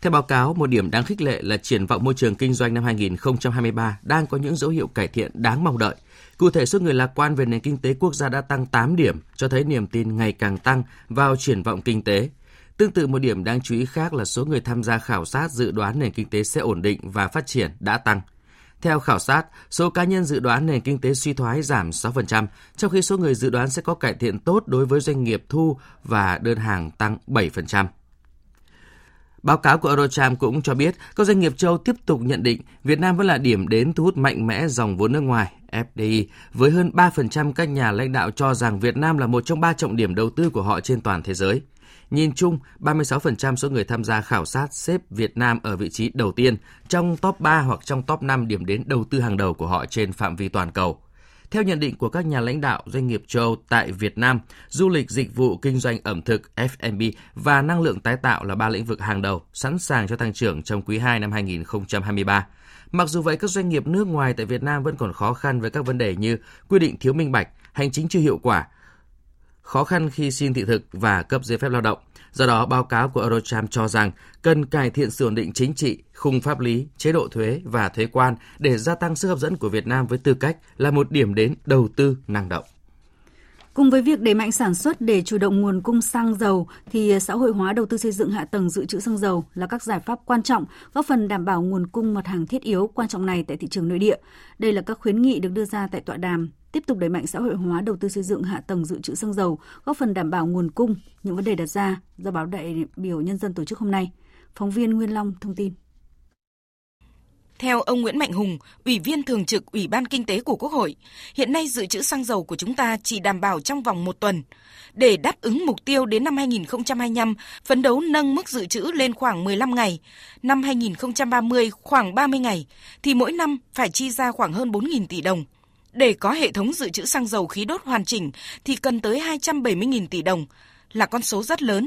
S19: Theo báo cáo, một điểm đáng khích lệ là triển vọng môi trường kinh doanh năm 2023 đang có những dấu hiệu cải thiện đáng mong đợi. Cụ thể, số người lạc quan về nền kinh tế quốc gia đã tăng 8 điểm, cho thấy niềm tin ngày càng tăng vào triển vọng kinh tế. Tương tự một điểm đáng chú ý khác là số người tham gia khảo sát dự đoán nền kinh tế sẽ ổn định và phát triển đã tăng. Theo khảo sát, số cá nhân dự đoán nền kinh tế suy thoái giảm 6%, trong khi số người dự đoán sẽ có cải thiện tốt đối với doanh nghiệp thu và đơn hàng tăng 7%. Báo cáo của Eurocharm cũng cho biết các doanh nghiệp châu tiếp tục nhận định Việt Nam vẫn là điểm đến thu hút mạnh mẽ dòng vốn nước ngoài FDI, với hơn 3% các nhà lãnh đạo cho rằng Việt Nam là một trong ba trọng điểm đầu tư của họ trên toàn thế giới. Nhìn chung, 36% số người tham gia khảo sát xếp Việt Nam ở vị trí đầu tiên trong top 3 hoặc trong top 5 điểm đến đầu tư hàng đầu của họ trên phạm vi toàn cầu. Theo nhận định của các nhà lãnh đạo doanh nghiệp châu Âu tại Việt Nam, du lịch, dịch vụ, kinh doanh ẩm thực, F&B và năng lượng tái tạo là ba lĩnh vực hàng đầu, sẵn sàng cho tăng trưởng trong quý 2 năm 2023. Mặc dù vậy, các doanh nghiệp nước ngoài tại Việt Nam vẫn còn khó khăn với các vấn đề như quy định thiếu minh bạch, hành chính chưa hiệu quả, khó khăn khi xin thị thực và cấp giấy phép lao động. Do đó, báo cáo của Eurocharm cho rằng cần cải thiện sự ổn định chính trị, khung pháp lý, chế độ thuế và thuế quan để gia tăng sức hấp dẫn của Việt Nam với tư cách là một điểm đến đầu tư năng động.
S1: Cùng với việc đẩy mạnh sản xuất để chủ động nguồn cung xăng dầu thì à, xã hội hóa đầu tư xây dựng hạ tầng dự trữ xăng dầu là các giải pháp quan trọng góp phần đảm bảo nguồn cung mặt hàng thiết yếu quan trọng này tại thị trường nội địa. Đây là các khuyến nghị được đưa ra tại tọa đàm tiếp tục đẩy mạnh xã hội hóa đầu tư xây dựng hạ tầng dự trữ xăng dầu, góp phần đảm bảo nguồn cung, những vấn đề đặt ra do báo đại biểu nhân dân tổ chức hôm nay. Phóng viên Nguyên Long thông tin.
S20: Theo ông Nguyễn Mạnh Hùng, Ủy viên Thường trực Ủy ban Kinh tế của Quốc hội, hiện nay dự trữ xăng dầu của chúng ta chỉ đảm bảo trong vòng một tuần. Để đáp ứng mục tiêu đến năm 2025, phấn đấu nâng mức dự trữ lên khoảng 15 ngày, năm 2030 khoảng 30 ngày, thì mỗi năm phải chi ra khoảng hơn 4.000 tỷ đồng. Để có hệ thống dự trữ xăng dầu khí đốt hoàn chỉnh thì cần tới 270.000 tỷ đồng, là con số rất lớn.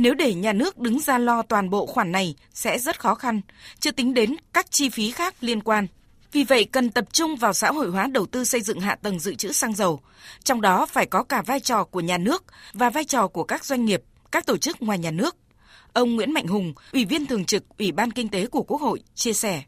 S20: Nếu để nhà nước đứng ra lo toàn bộ khoản này sẽ rất khó khăn, chưa tính đến các chi phí khác liên quan. Vì vậy cần tập trung vào xã hội hóa đầu tư xây dựng hạ tầng dự trữ xăng dầu, trong đó phải có cả vai trò của nhà nước và vai trò của các doanh nghiệp, các tổ chức ngoài nhà nước. Ông Nguyễn Mạnh Hùng, Ủy viên Thường trực Ủy ban Kinh tế của Quốc hội, chia sẻ.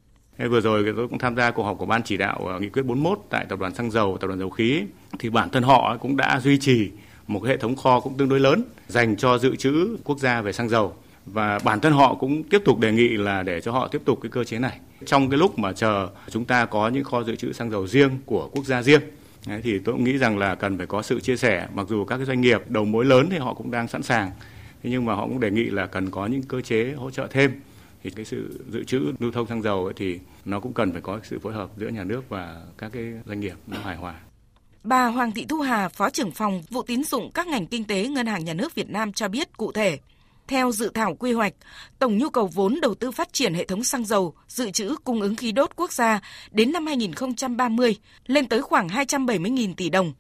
S21: Vừa rồi tôi cũng tham gia cuộc họp của Ban chỉ đạo ờ, nghị quyết 41 tại Tập đoàn Xăng dầu, Tập đoàn Dầu khí, thì bản thân họ cũng đã duy trì một hệ thống kho cũng tương đối lớn dành cho dự trữ quốc gia về xăng dầu. Và bản thân họ cũng tiếp tục đề nghị là để cho họ tiếp tục cái cơ chế này. Trong cái lúc mà chờ chúng ta có những kho dự trữ xăng dầu riêng của quốc gia riêng Đấy, thì tôi cũng nghĩ rằng là cần phải có sự chia sẻ. Mặc dù các cái doanh nghiệp đầu mối lớn thì họ cũng đang sẵn sàng thế nhưng mà họ cũng đề nghị là cần có những cơ chế hỗ trợ thêm. Thì cái sự dự trữ lưu thông xăng dầu ấy thì nó cũng cần phải có sự phối hợp giữa nhà nước và các cái doanh nghiệp nó hài hòa.
S20: Bà Hoàng Thị Thu Hà, Phó trưởng phòng vụ tín dụng các ngành kinh tế Ngân hàng Nhà nước Việt Nam cho biết cụ thể, theo dự thảo quy hoạch, tổng nhu cầu vốn đầu tư phát triển hệ thống xăng dầu, dự trữ cung ứng khí đốt quốc gia đến năm 2030 lên tới khoảng 270.000 tỷ đồng.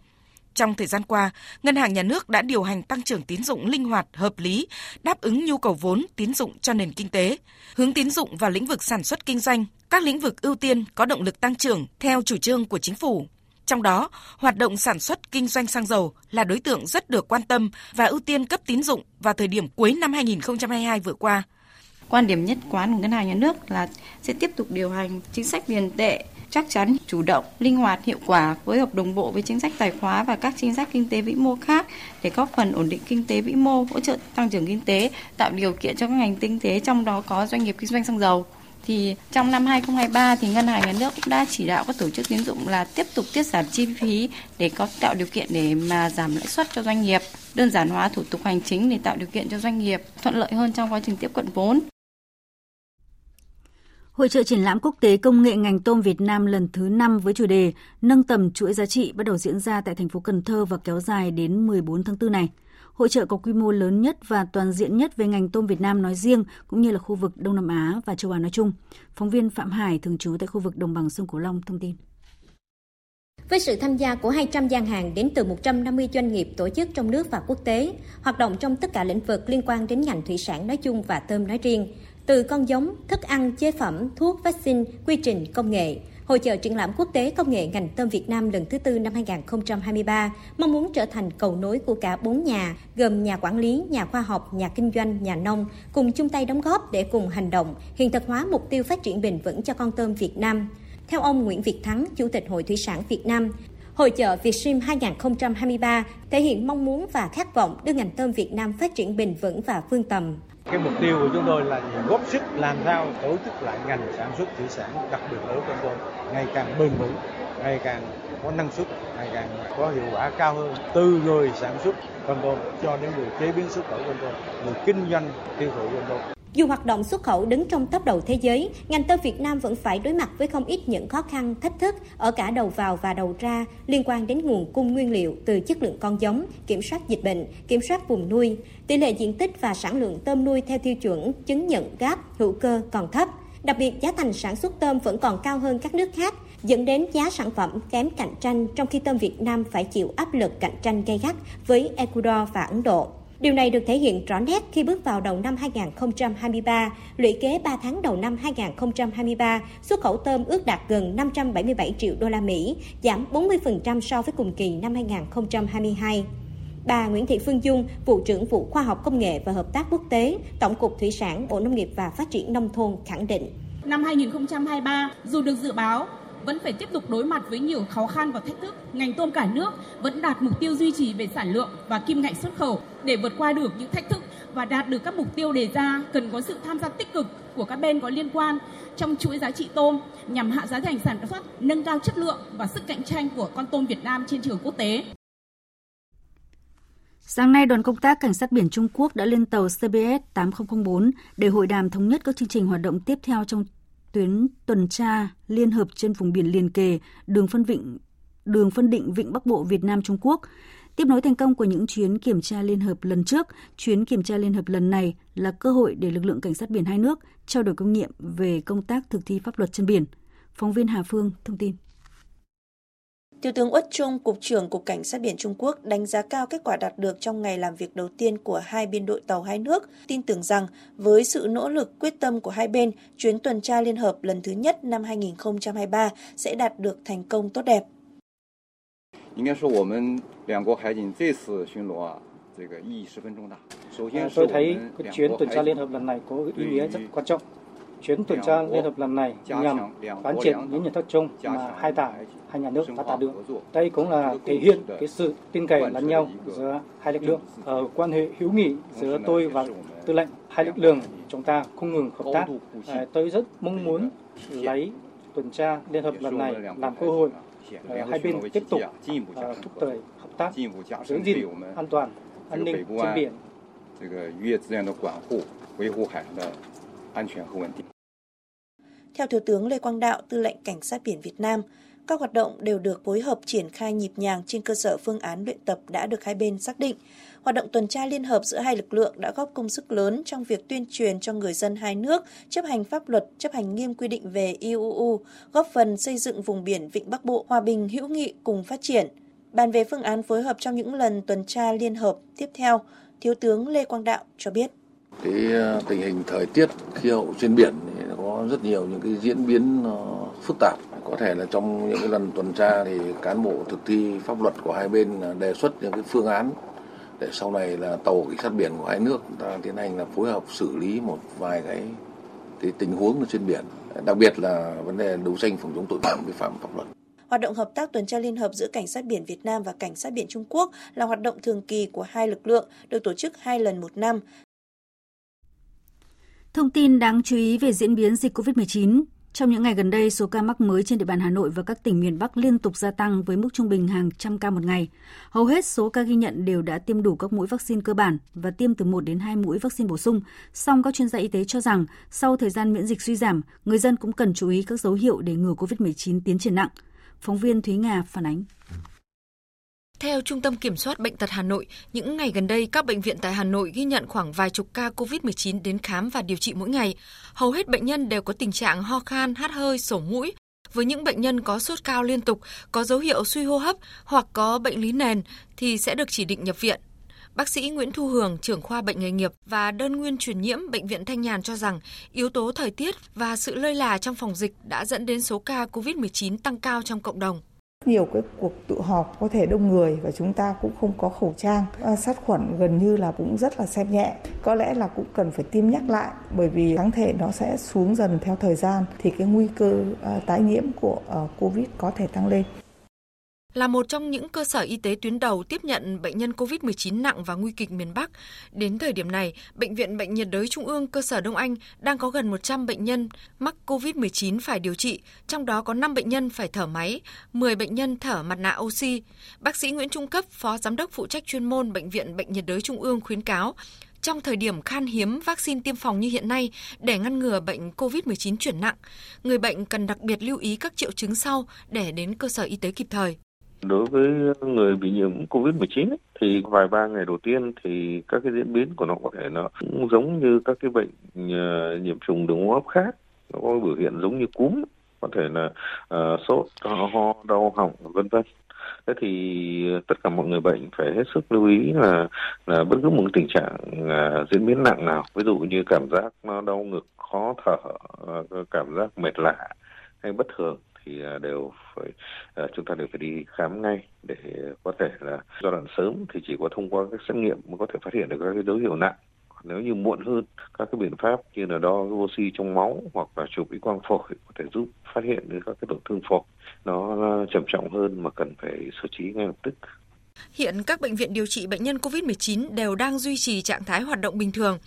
S20: Trong thời gian qua, Ngân hàng Nhà nước đã điều hành tăng trưởng tín dụng linh hoạt, hợp lý, đáp ứng nhu cầu vốn tín dụng cho nền kinh tế, hướng tín dụng vào lĩnh vực sản xuất kinh doanh, các lĩnh vực ưu tiên có động lực tăng trưởng theo chủ trương của chính phủ. Trong đó, hoạt động sản xuất kinh doanh xăng dầu là đối tượng rất được quan tâm và ưu tiên cấp tín dụng vào thời điểm cuối năm 2022 vừa qua.
S22: Quan điểm nhất quán của Ngân hàng Nhà nước là sẽ tiếp tục điều hành chính sách tiền tệ chắc chắn, chủ động, linh hoạt, hiệu quả, phối hợp đồng bộ với chính sách tài khóa và các chính sách kinh tế vĩ mô khác để góp phần ổn định kinh tế vĩ mô, hỗ trợ tăng trưởng kinh tế, tạo điều kiện cho các ngành kinh tế trong đó có doanh nghiệp kinh doanh xăng dầu thì trong năm 2023 thì ngân hàng nhà nước cũng đã chỉ đạo các tổ chức tín dụng là tiếp tục tiết giảm chi phí để có tạo điều kiện để mà giảm lãi suất cho doanh nghiệp, đơn giản hóa thủ tục hành chính để tạo điều kiện cho doanh nghiệp thuận lợi hơn trong quá trình tiếp cận vốn.
S1: Hội trợ triển lãm quốc tế công nghệ ngành tôm Việt Nam lần thứ 5 với chủ đề Nâng tầm chuỗi giá trị bắt đầu diễn ra tại thành phố Cần Thơ và kéo dài đến 14 tháng 4 này. Hội trợ có quy mô lớn nhất và toàn diện nhất về ngành tôm Việt Nam nói riêng cũng như là khu vực Đông Nam Á và châu Á nói chung. Phóng viên Phạm Hải thường trú tại khu vực đồng bằng sông Cửu Long thông tin.
S23: Với sự tham gia của 200 gian hàng đến từ 150 doanh nghiệp tổ chức trong nước và quốc tế, hoạt động trong tất cả lĩnh vực liên quan đến ngành thủy sản nói chung và tôm nói riêng, từ con giống, thức ăn, chế phẩm, thuốc, vaccine, quy trình, công nghệ, Hội trợ triển lãm quốc tế công nghệ ngành tôm Việt Nam lần thứ tư năm 2023 mong muốn trở thành cầu nối của cả bốn nhà, gồm nhà quản lý, nhà khoa học, nhà kinh doanh, nhà nông, cùng chung tay đóng góp để cùng hành động, hiện thực hóa mục tiêu phát triển bền vững cho con tôm Việt Nam. Theo ông Nguyễn Việt Thắng, Chủ tịch Hội Thủy sản Việt Nam, Hội trợ Vietsim 2023 thể hiện mong muốn và khát vọng đưa ngành tôm Việt Nam phát triển bền vững và vươn tầm.
S24: Cái mục tiêu của chúng tôi là góp sức làm sao tổ chức lại ngành sản xuất thủy sản, đặc biệt ở con tôm ngày càng bền vững, ngày càng có năng suất, ngày càng có hiệu quả cao hơn. Từ người sản xuất con tôm cho đến người chế biến xuất khẩu con tôm, người kinh doanh tiêu thụ con tôm.
S23: Dù hoạt động xuất khẩu đứng trong top đầu thế giới, ngành tôm Việt Nam vẫn phải đối mặt với không ít những khó khăn, thách thức ở cả đầu vào và đầu ra liên quan đến nguồn cung nguyên liệu từ chất lượng con giống, kiểm soát dịch bệnh, kiểm soát vùng nuôi. Tỷ lệ diện tích và sản lượng tôm nuôi theo tiêu chuẩn chứng nhận GAP hữu cơ còn thấp. Đặc biệt giá thành sản xuất tôm vẫn còn cao hơn các nước khác, dẫn đến giá sản phẩm kém cạnh tranh trong khi tôm Việt Nam phải chịu áp lực cạnh tranh gay gắt với Ecuador và Ấn Độ. Điều này được thể hiện rõ nét khi bước vào đầu năm 2023, lũy kế 3 tháng đầu năm 2023, xuất khẩu tôm ước đạt gần 577 triệu đô la Mỹ, giảm 40% so với cùng kỳ năm 2022. Bà Nguyễn Thị Phương Dung, vụ trưởng vụ khoa học công nghệ và hợp tác quốc tế, Tổng cục Thủy sản, Bộ Nông nghiệp và Phát triển nông thôn khẳng định.
S25: Năm 2023, dù được dự báo
S26: vẫn phải tiếp tục đối mặt với nhiều khó khăn và thách thức. Ngành tôm cả nước vẫn đạt mục tiêu duy trì về sản lượng và kim ngạch xuất khẩu để vượt qua được những thách thức và đạt được các mục tiêu đề ra cần có sự tham gia tích cực của các bên có liên quan trong chuỗi giá trị tôm nhằm hạ giá thành sản xuất, nâng cao chất lượng và sức cạnh tranh của con tôm Việt Nam trên trường quốc tế.
S1: Sáng nay, đoàn công tác Cảnh sát biển Trung Quốc đã lên tàu CBS 8004 để hội đàm thống nhất các chương trình hoạt động tiếp theo trong tuyến tuần tra liên hợp trên vùng biển liền kề đường phân vịnh đường phân định Vịnh Bắc Bộ Việt Nam Trung Quốc. Tiếp nối thành công của những chuyến kiểm tra liên hợp lần trước, chuyến kiểm tra liên hợp lần này là cơ hội để lực lượng cảnh sát biển hai nước trao đổi kinh nghiệm về công tác thực thi pháp luật trên biển. Phóng viên Hà Phương thông tin.
S27: Thiếu tướng Uất Trung, Cục trưởng Cục Cảnh sát biển Trung Quốc đánh giá cao kết quả đạt được trong ngày làm việc đầu tiên của hai biên đội tàu hai nước, tin tưởng rằng với sự nỗ lực quyết tâm của hai bên, chuyến tuần tra liên hợp lần thứ nhất năm 2023 sẽ đạt được thành công tốt đẹp.
S28: 应该说我们两国海警这次巡逻啊，这个意义十分重大。首先，
S29: tôi thấy chuyến tuần tra liên hợp lần này có ý nghĩa rất quan trọng. Chuyến tuần tra liên hợp lần này nhằm quán triệt những nhận thức chung mà hai đảng, hai nhà nước đã đạt được. Đây cũng là thể hiện cái sự tin cậy lẫn nhau giữa hai lực lượng. Ở quan hệ hữu nghị giữa tôi và tư lệnh hai lực lượng chúng ta không ngừng hợp tác. Tôi rất mong muốn lấy tuần tra liên hợp lần này làm cơ hội hai bên tiếp tục thúc đẩy hợp tác giữ gìn an toàn an ninh trên biển
S28: 这个渔业资源的管护，维护海洋的 an toàn và ổn định.
S27: Theo Thiếu tướng Lê Quang Đạo, Tư lệnh Cảnh sát biển Việt Nam, các hoạt động đều được phối hợp triển khai nhịp nhàng trên cơ sở phương án luyện tập đã được hai bên xác định. Hoạt động tuần tra liên hợp giữa hai lực lượng đã góp công sức lớn trong việc tuyên truyền cho người dân hai nước chấp hành pháp luật, chấp hành nghiêm quy định về IUU, góp phần xây dựng vùng biển Vịnh Bắc Bộ hòa bình, hữu nghị cùng phát triển. Bàn về phương án phối hợp trong những lần tuần tra liên hợp tiếp theo, Thiếu tướng Lê Quang Đạo cho biết.
S30: Cái ờ, tình hình thời tiết, khí hậu trên biển thì có rất nhiều những cái diễn biến nó phức tạp. Có thể là trong những cái lần tuần tra thì cán bộ thực thi pháp luật của hai bên ờ, đề xuất những cái phương án để sau này là tàu cảnh sát biển của hai nước ta tiến hành là phối hợp xử lý một vài cái cái tình huống trên biển đặc biệt là vấn đề đấu tranh phòng chống tội phạm vi phạm pháp luật
S27: Hoạt động hợp tác tuần tra liên hợp giữa Cảnh sát biển Việt Nam và Cảnh sát biển Trung Quốc là hoạt động thường kỳ của hai lực lượng, được tổ chức hai lần một năm.
S1: Thông tin đáng chú ý về diễn biến dịch COVID-19. Trong những ngày gần đây, số ca mắc mới trên địa bàn Hà Nội và các tỉnh miền Bắc liên tục gia tăng với mức trung bình hàng trăm ca một ngày. Hầu hết số ca ghi nhận đều đã tiêm đủ các mũi vaccine cơ bản và tiêm từ 1 đến 2 mũi vaccine bổ sung. Song các chuyên gia y tế cho rằng, sau thời gian miễn dịch suy giảm, người dân cũng cần chú ý các dấu hiệu để ngừa COVID-19 tiến triển nặng. Phóng viên Thúy Nga phản ánh.
S25: Theo Trung tâm Kiểm soát Bệnh tật Hà Nội, những ngày gần đây các bệnh viện tại Hà Nội ghi nhận khoảng vài chục ca COVID-19 đến khám và điều trị mỗi ngày. Hầu hết bệnh nhân đều có tình trạng ho khan, hát hơi, sổ mũi. Với những bệnh nhân có sốt cao liên tục, có dấu hiệu suy hô hấp hoặc có bệnh lý nền thì sẽ được chỉ định nhập viện. Bác sĩ Nguyễn Thu Hường, trưởng khoa bệnh nghề nghiệp và đơn nguyên truyền nhiễm Bệnh viện Thanh Nhàn cho rằng yếu tố thời tiết và sự lơi là trong phòng dịch đã dẫn đến số ca COVID-19 tăng cao trong cộng đồng.
S31: Nhiều cái cuộc tụ họp có thể đông người và chúng ta cũng không có khẩu trang, à, sát khuẩn gần như là cũng rất là xem nhẹ. Có lẽ là cũng cần phải tiêm nhắc lại bởi vì kháng thể nó sẽ xuống dần theo thời gian thì cái nguy cơ à, tái nhiễm của à, Covid có thể tăng lên.
S25: Là một trong những cơ sở y tế tuyến đầu tiếp nhận bệnh nhân COVID-19 nặng và nguy kịch miền Bắc, đến thời điểm này, Bệnh viện Bệnh nhiệt đới Trung ương cơ sở Đông Anh đang có gần 100 bệnh nhân mắc COVID-19 phải điều trị, trong đó có 5 bệnh nhân phải thở máy, 10 bệnh nhân thở mặt nạ oxy. Bác sĩ Nguyễn Trung Cấp, Phó Giám đốc phụ trách chuyên môn Bệnh viện Bệnh nhiệt đới Trung ương khuyến cáo, trong thời điểm khan hiếm vaccine tiêm phòng như hiện nay để ngăn ngừa bệnh COVID-19 chuyển nặng, người bệnh cần đặc biệt lưu ý các triệu chứng sau để đến cơ sở y tế kịp thời.
S32: Đối với người bị nhiễm COVID-19 thì vài ba ngày đầu tiên thì các cái diễn biến của nó có thể nó cũng giống như các cái bệnh ờ, nhiễm trùng đường hô hấp khác, nó có biểu hiện giống như cúm, có thể là uh, sốt, ho, đau họng, vân vân. Thế thì tất cả mọi người bệnh phải hết sức lưu ý là là bất cứ một tình trạng uh, diễn biến nặng nào, ví dụ như cảm giác nó đau ngực, khó thở, uh, cảm giác mệt lạ hay bất thường thì à, đều phải à, chúng ta đều phải đi khám ngay để có thể là giai đoạn sớm thì chỉ có thông qua các xét nghiệm mới có thể phát hiện được các cái dấu hiệu nặng Nếu như muộn hơn, các cái biện pháp như là đo oxy trong máu hoặc là chụp x quang phổi có thể giúp phát hiện được các cái tổn thương phổi nó trầm trọng hơn mà cần phải xử trí ngay lập tức.
S25: Hiện các bệnh viện điều trị bệnh nhân COVID-19 đều đang duy trì trạng thái hoạt động bình thường.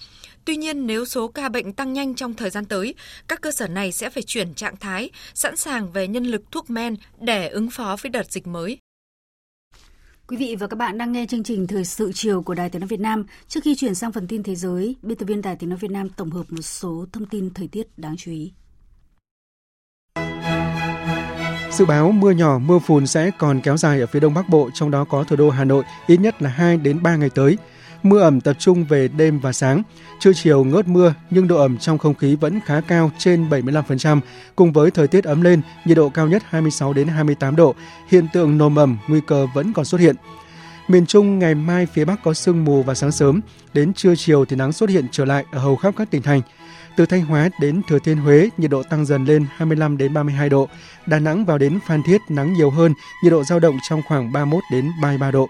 S25: Tuy nhiên, nếu số ca bệnh tăng nhanh trong thời gian tới, các cơ sở này sẽ phải chuyển trạng thái, sẵn sàng về nhân lực thuốc men để ứng phó với đợt dịch mới.
S1: Quý vị và các bạn đang nghe chương trình Thời sự chiều của Đài Tiếng nói Việt Nam. Trước khi chuyển sang phần tin thế giới, biên tập viên Đài Tiếng nói Việt Nam tổng hợp một số thông tin thời tiết đáng chú ý.
S8: Dự báo mưa nhỏ, mưa phùn sẽ còn kéo dài ở phía đông bắc bộ, trong đó có thủ đô Hà Nội ít nhất là 2 đến 3 ngày tới. Mưa ẩm tập trung về đêm và sáng. Trưa chiều ngớt mưa nhưng độ ẩm trong không khí vẫn khá cao trên 75%, cùng với thời tiết ấm lên, nhiệt độ cao nhất 26 đến 28 độ. Hiện tượng nồm ẩm nguy cơ vẫn còn xuất hiện. Miền Trung ngày mai phía Bắc có sương mù và sáng sớm, đến trưa chiều thì nắng xuất hiện trở lại ở hầu khắp các tỉnh thành. Từ Thanh Hóa đến Thừa Thiên Huế, nhiệt độ tăng dần lên 25 đến 32 độ. Đà Nẵng vào đến Phan Thiết nắng nhiều hơn, nhiệt độ dao động trong khoảng 31 đến 33 độ.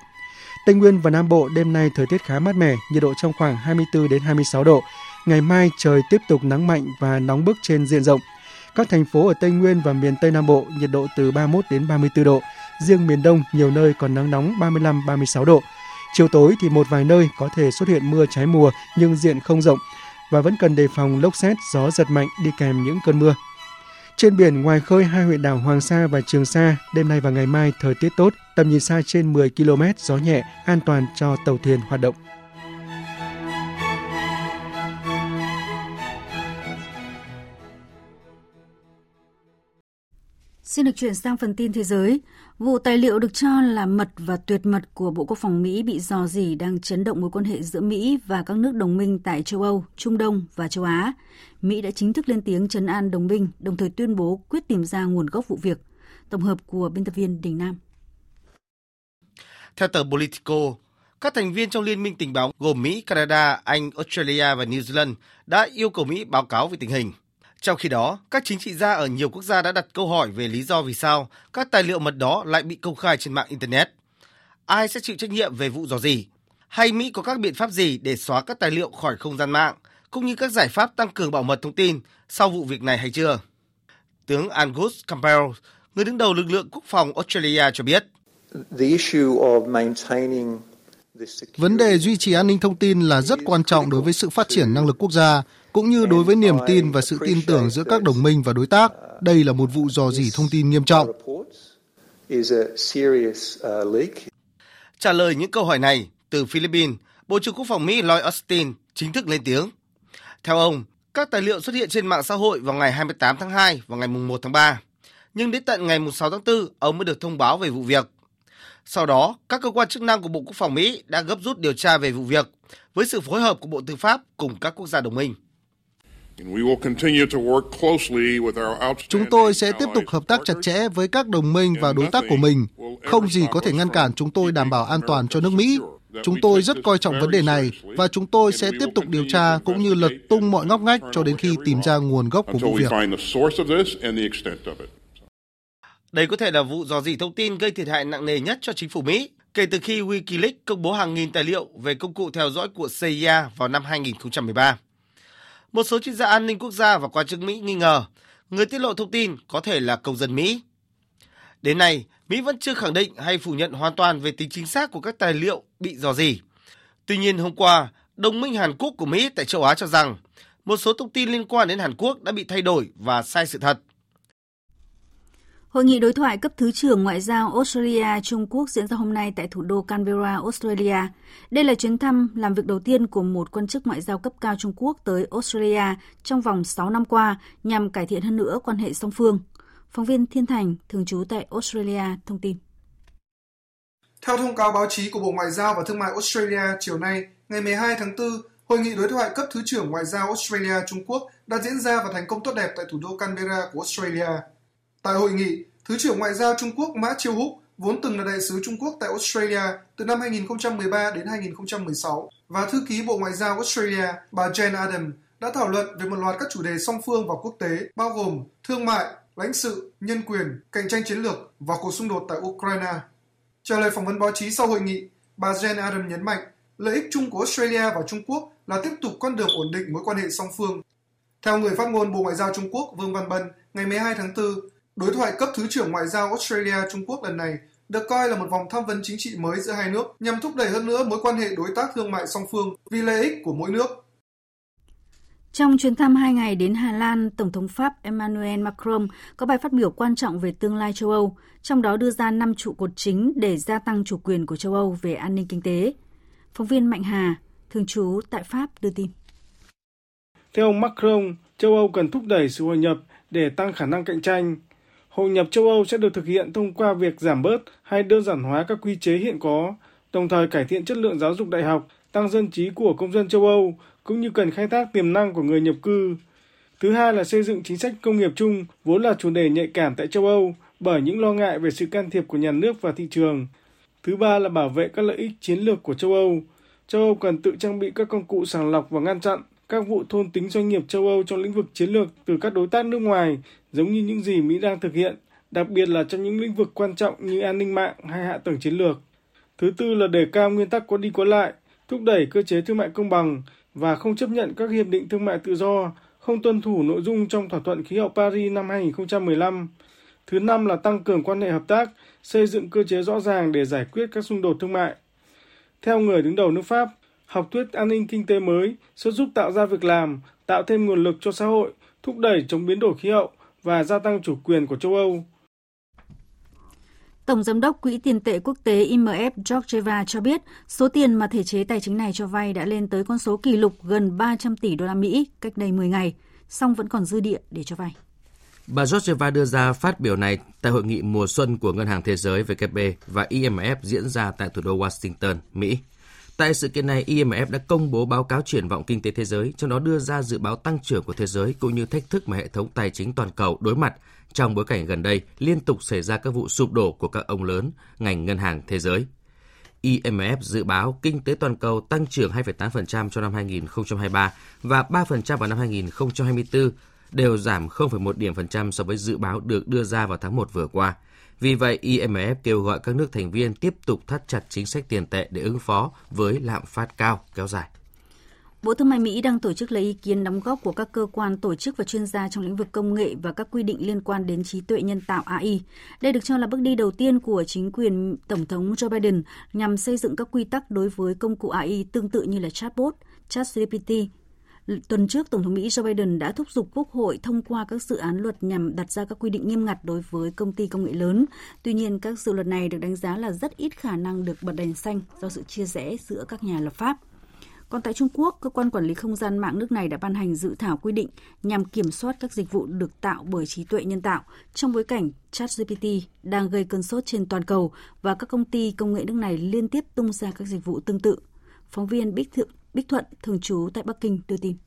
S8: Tây Nguyên và Nam Bộ đêm nay thời tiết khá mát mẻ, nhiệt độ trong khoảng 24 đến 26 độ. Ngày mai trời tiếp tục nắng mạnh và nóng bức trên diện rộng. Các thành phố ở Tây Nguyên và miền Tây Nam Bộ nhiệt độ từ 31 đến 34 độ. Riêng miền Đông nhiều nơi còn nắng nóng 35-36 độ. Chiều tối thì một vài nơi có thể xuất hiện mưa trái mùa nhưng diện không rộng và vẫn cần đề phòng lốc xét, gió giật mạnh đi kèm những cơn mưa. Trên biển ngoài khơi hai huyện đảo Hoàng Sa và Trường Sa, đêm nay và ngày mai thời tiết tốt, tầm nhìn xa trên 10 km, gió nhẹ, an toàn cho tàu thuyền hoạt động.
S1: Xin được chuyển sang phần tin thế giới. Vụ tài liệu được cho là mật và tuyệt mật của Bộ Quốc phòng Mỹ bị dò dỉ đang chấn động mối quan hệ giữa Mỹ và các nước đồng minh tại châu Âu, Trung Đông và châu Á. Mỹ đã chính thức lên tiếng trấn an đồng minh, đồng thời tuyên bố quyết tìm ra nguồn gốc vụ việc. Tổng hợp của biên tập viên Đình Nam.
S2: Theo tờ Politico, các thành viên trong Liên minh tình báo gồm Mỹ, Canada, Anh, Australia và New Zealand đã yêu cầu Mỹ báo cáo về tình hình. Trong khi đó, các chính trị gia ở nhiều quốc gia đã đặt câu hỏi về lý do vì sao các tài liệu mật đó lại bị công khai trên mạng Internet. Ai sẽ chịu trách nhiệm về vụ dò gì? Hay Mỹ có các biện pháp gì để xóa các tài liệu khỏi không gian mạng, cũng như các giải pháp tăng cường bảo mật thông tin sau vụ việc này hay chưa? Tướng Angus Campbell, người đứng đầu lực lượng quốc phòng Australia cho biết.
S33: Vấn đề duy trì an ninh thông tin là rất quan trọng đối với sự phát triển năng lực quốc gia, cũng như đối với niềm tin và sự tin tưởng giữa các đồng minh và đối tác. Đây là một vụ dò dỉ thông tin nghiêm trọng.
S2: Trả lời những câu hỏi này, từ Philippines, Bộ trưởng Quốc phòng Mỹ Lloyd Austin chính thức lên tiếng. Theo ông, các tài liệu xuất hiện trên mạng xã hội vào ngày 28 tháng 2 và ngày 1 tháng 3. Nhưng đến tận ngày 6 tháng 4, ông mới được thông báo về vụ việc. Sau đó, các cơ quan chức năng của Bộ Quốc phòng Mỹ đã gấp rút điều tra về vụ việc với sự phối hợp của Bộ Tư pháp cùng các quốc gia đồng minh.
S33: Chúng tôi sẽ tiếp tục hợp tác chặt chẽ với các đồng minh và đối tác của mình. Không gì có thể ngăn cản chúng tôi đảm bảo an toàn cho nước Mỹ. Chúng tôi rất coi trọng vấn đề này và chúng tôi sẽ tiếp tục điều tra cũng như lật tung mọi ngóc ngách cho đến khi tìm ra nguồn gốc của vụ việc.
S2: Đây có thể là vụ dò dỉ thông tin gây thiệt hại nặng nề nhất cho chính phủ Mỹ kể từ khi Wikileaks công bố hàng nghìn tài liệu về công cụ theo dõi của CIA vào năm 2013. Một số chuyên gia an ninh quốc gia và quan chức Mỹ nghi ngờ người tiết lộ thông tin có thể là công dân Mỹ. Đến nay, Mỹ vẫn chưa khẳng định hay phủ nhận hoàn toàn về tính chính xác của các tài liệu bị dò dỉ. Tuy nhiên hôm qua, đồng minh Hàn Quốc của Mỹ tại châu Á cho rằng một số thông tin liên quan đến Hàn Quốc đã bị thay đổi và sai sự thật.
S1: Hội nghị đối thoại cấp Thứ trưởng Ngoại giao Australia Trung Quốc diễn ra hôm nay tại thủ đô Canberra, Australia. Đây là chuyến thăm làm việc đầu tiên của một quan chức ngoại giao cấp cao Trung Quốc tới Australia trong vòng 6 năm qua nhằm cải thiện hơn nữa quan hệ song phương. Phóng viên Thiên Thành, thường trú tại Australia, thông tin.
S34: Theo thông cáo báo chí của Bộ Ngoại giao và Thương mại Australia chiều nay, ngày 12 tháng 4, Hội nghị đối thoại cấp Thứ trưởng Ngoại giao Australia Trung Quốc đã diễn ra và thành công tốt đẹp tại thủ đô Canberra của Australia. Tại hội nghị, Thứ trưởng Ngoại giao Trung Quốc Mã Chiêu Húc vốn từng là đại sứ Trung Quốc tại Australia từ năm 2013 đến 2016 và thư ký Bộ Ngoại giao Australia bà Jane Adam đã thảo luận về một loạt các chủ đề song phương và quốc tế bao gồm thương mại, lãnh sự, nhân quyền, cạnh tranh chiến lược và cuộc xung đột tại Ukraine. Trả lời phỏng vấn báo chí sau hội nghị, bà Jane Adam nhấn mạnh
S35: Lợi ích chung của Australia và Trung Quốc là tiếp tục con đường ổn định mối quan hệ song phương. Theo người phát ngôn Bộ Ngoại giao Trung Quốc Vương Văn Bân, ngày 12 tháng 4, đối thoại cấp Thứ trưởng Ngoại giao Australia Trung Quốc lần này được coi là một vòng tham vấn chính trị mới giữa hai nước nhằm thúc đẩy hơn nữa mối quan hệ đối tác thương mại song phương vì lợi ích của mỗi nước.
S1: Trong chuyến thăm hai ngày đến Hà Lan, Tổng thống Pháp Emmanuel Macron có bài phát biểu quan trọng về tương lai châu Âu, trong đó đưa ra 5 trụ cột chính để gia tăng chủ quyền của châu Âu về an ninh kinh tế. Phóng viên Mạnh Hà, thường trú tại Pháp đưa tin.
S36: Theo ông Macron, châu Âu cần thúc đẩy sự hội nhập để tăng khả năng cạnh tranh. Hội nhập châu Âu sẽ được thực hiện thông qua việc giảm bớt hay đơn giản hóa các quy chế hiện có, đồng thời cải thiện chất lượng giáo dục đại học, tăng dân trí của công dân châu Âu, cũng như cần khai thác tiềm năng của người nhập cư. Thứ hai là xây dựng chính sách công nghiệp chung, vốn là chủ đề nhạy cảm tại châu Âu bởi những lo ngại về sự can thiệp của nhà nước và thị trường. Thứ ba là bảo vệ các lợi ích chiến lược của châu Âu. Châu Âu cần tự trang bị các công cụ sàng lọc và ngăn chặn các vụ thôn tính doanh nghiệp châu Âu trong lĩnh vực chiến lược từ các đối tác nước ngoài, giống như những gì Mỹ đang thực hiện, đặc biệt là trong những lĩnh vực quan trọng như an ninh mạng hay hạ tầng chiến lược. Thứ tư là đề cao nguyên tắc có đi có lại, thúc đẩy cơ chế thương mại công bằng và không chấp nhận các hiệp định thương mại tự do, không tuân thủ nội dung trong thỏa thuận khí hậu Paris năm 2015. Thứ năm là tăng cường quan hệ hợp tác, xây dựng cơ chế rõ ràng để giải quyết các xung đột thương mại. Theo người đứng đầu nước Pháp, học thuyết an ninh kinh tế mới sẽ giúp tạo ra việc làm, tạo thêm nguồn lực cho xã hội, thúc đẩy chống biến đổi khí hậu và gia tăng chủ quyền của châu Âu.
S1: Tổng giám đốc Quỹ tiền tệ quốc tế IMF Georgieva cho biết số tiền mà thể chế tài chính này cho vay đã lên tới con số kỷ lục gần 300 tỷ đô la Mỹ cách đây 10 ngày, song vẫn còn dư địa để cho vay.
S19: Bà Georgieva đưa ra phát biểu này tại hội nghị mùa xuân của Ngân hàng Thế giới WB và IMF diễn ra tại thủ đô Washington, Mỹ. Tại sự kiện này, IMF đã công bố báo cáo triển vọng kinh tế thế giới, trong đó đưa ra dự báo tăng trưởng của thế giới cũng như thách thức mà hệ thống tài chính toàn cầu đối mặt trong bối cảnh gần đây liên tục xảy ra các vụ sụp đổ của các ông lớn ngành ngân hàng thế giới. IMF dự báo kinh tế toàn cầu tăng trưởng 2,8% cho năm 2023 và 3% vào năm 2024, đều giảm 0,1 điểm phần trăm so với dự báo được đưa ra vào tháng 1 vừa qua. Vì vậy, IMF kêu gọi các nước thành viên tiếp tục thắt chặt chính sách tiền tệ để ứng phó với lạm phát cao kéo dài.
S1: Bộ Thương mại Mỹ đang tổ chức lấy ý kiến đóng góp của các cơ quan, tổ chức và chuyên gia trong lĩnh vực công nghệ và các quy định liên quan đến trí tuệ nhân tạo AI. Đây được cho là bước đi đầu tiên của chính quyền Tổng thống Joe Biden nhằm xây dựng các quy tắc đối với công cụ AI tương tự như là chatbot, ChatGPT. Tuần trước, Tổng thống Mỹ Joe Biden đã thúc giục Quốc hội thông qua các dự án luật nhằm đặt ra các quy định nghiêm ngặt đối với công ty công nghệ lớn. Tuy nhiên, các dự luật này được đánh giá là rất ít khả năng được bật đèn xanh do sự chia rẽ giữa các nhà lập pháp. Còn tại Trung Quốc, cơ quan quản lý không gian mạng nước này đã ban hành dự thảo quy định nhằm kiểm soát các dịch vụ được tạo bởi trí tuệ nhân tạo trong bối cảnh ChatGPT đang gây cơn sốt trên toàn cầu và các công ty công nghệ nước này liên tiếp tung ra các dịch vụ tương tự. Phóng viên Bích Thượng Bích Thuận, thường trú tại Bắc Kinh đưa tin.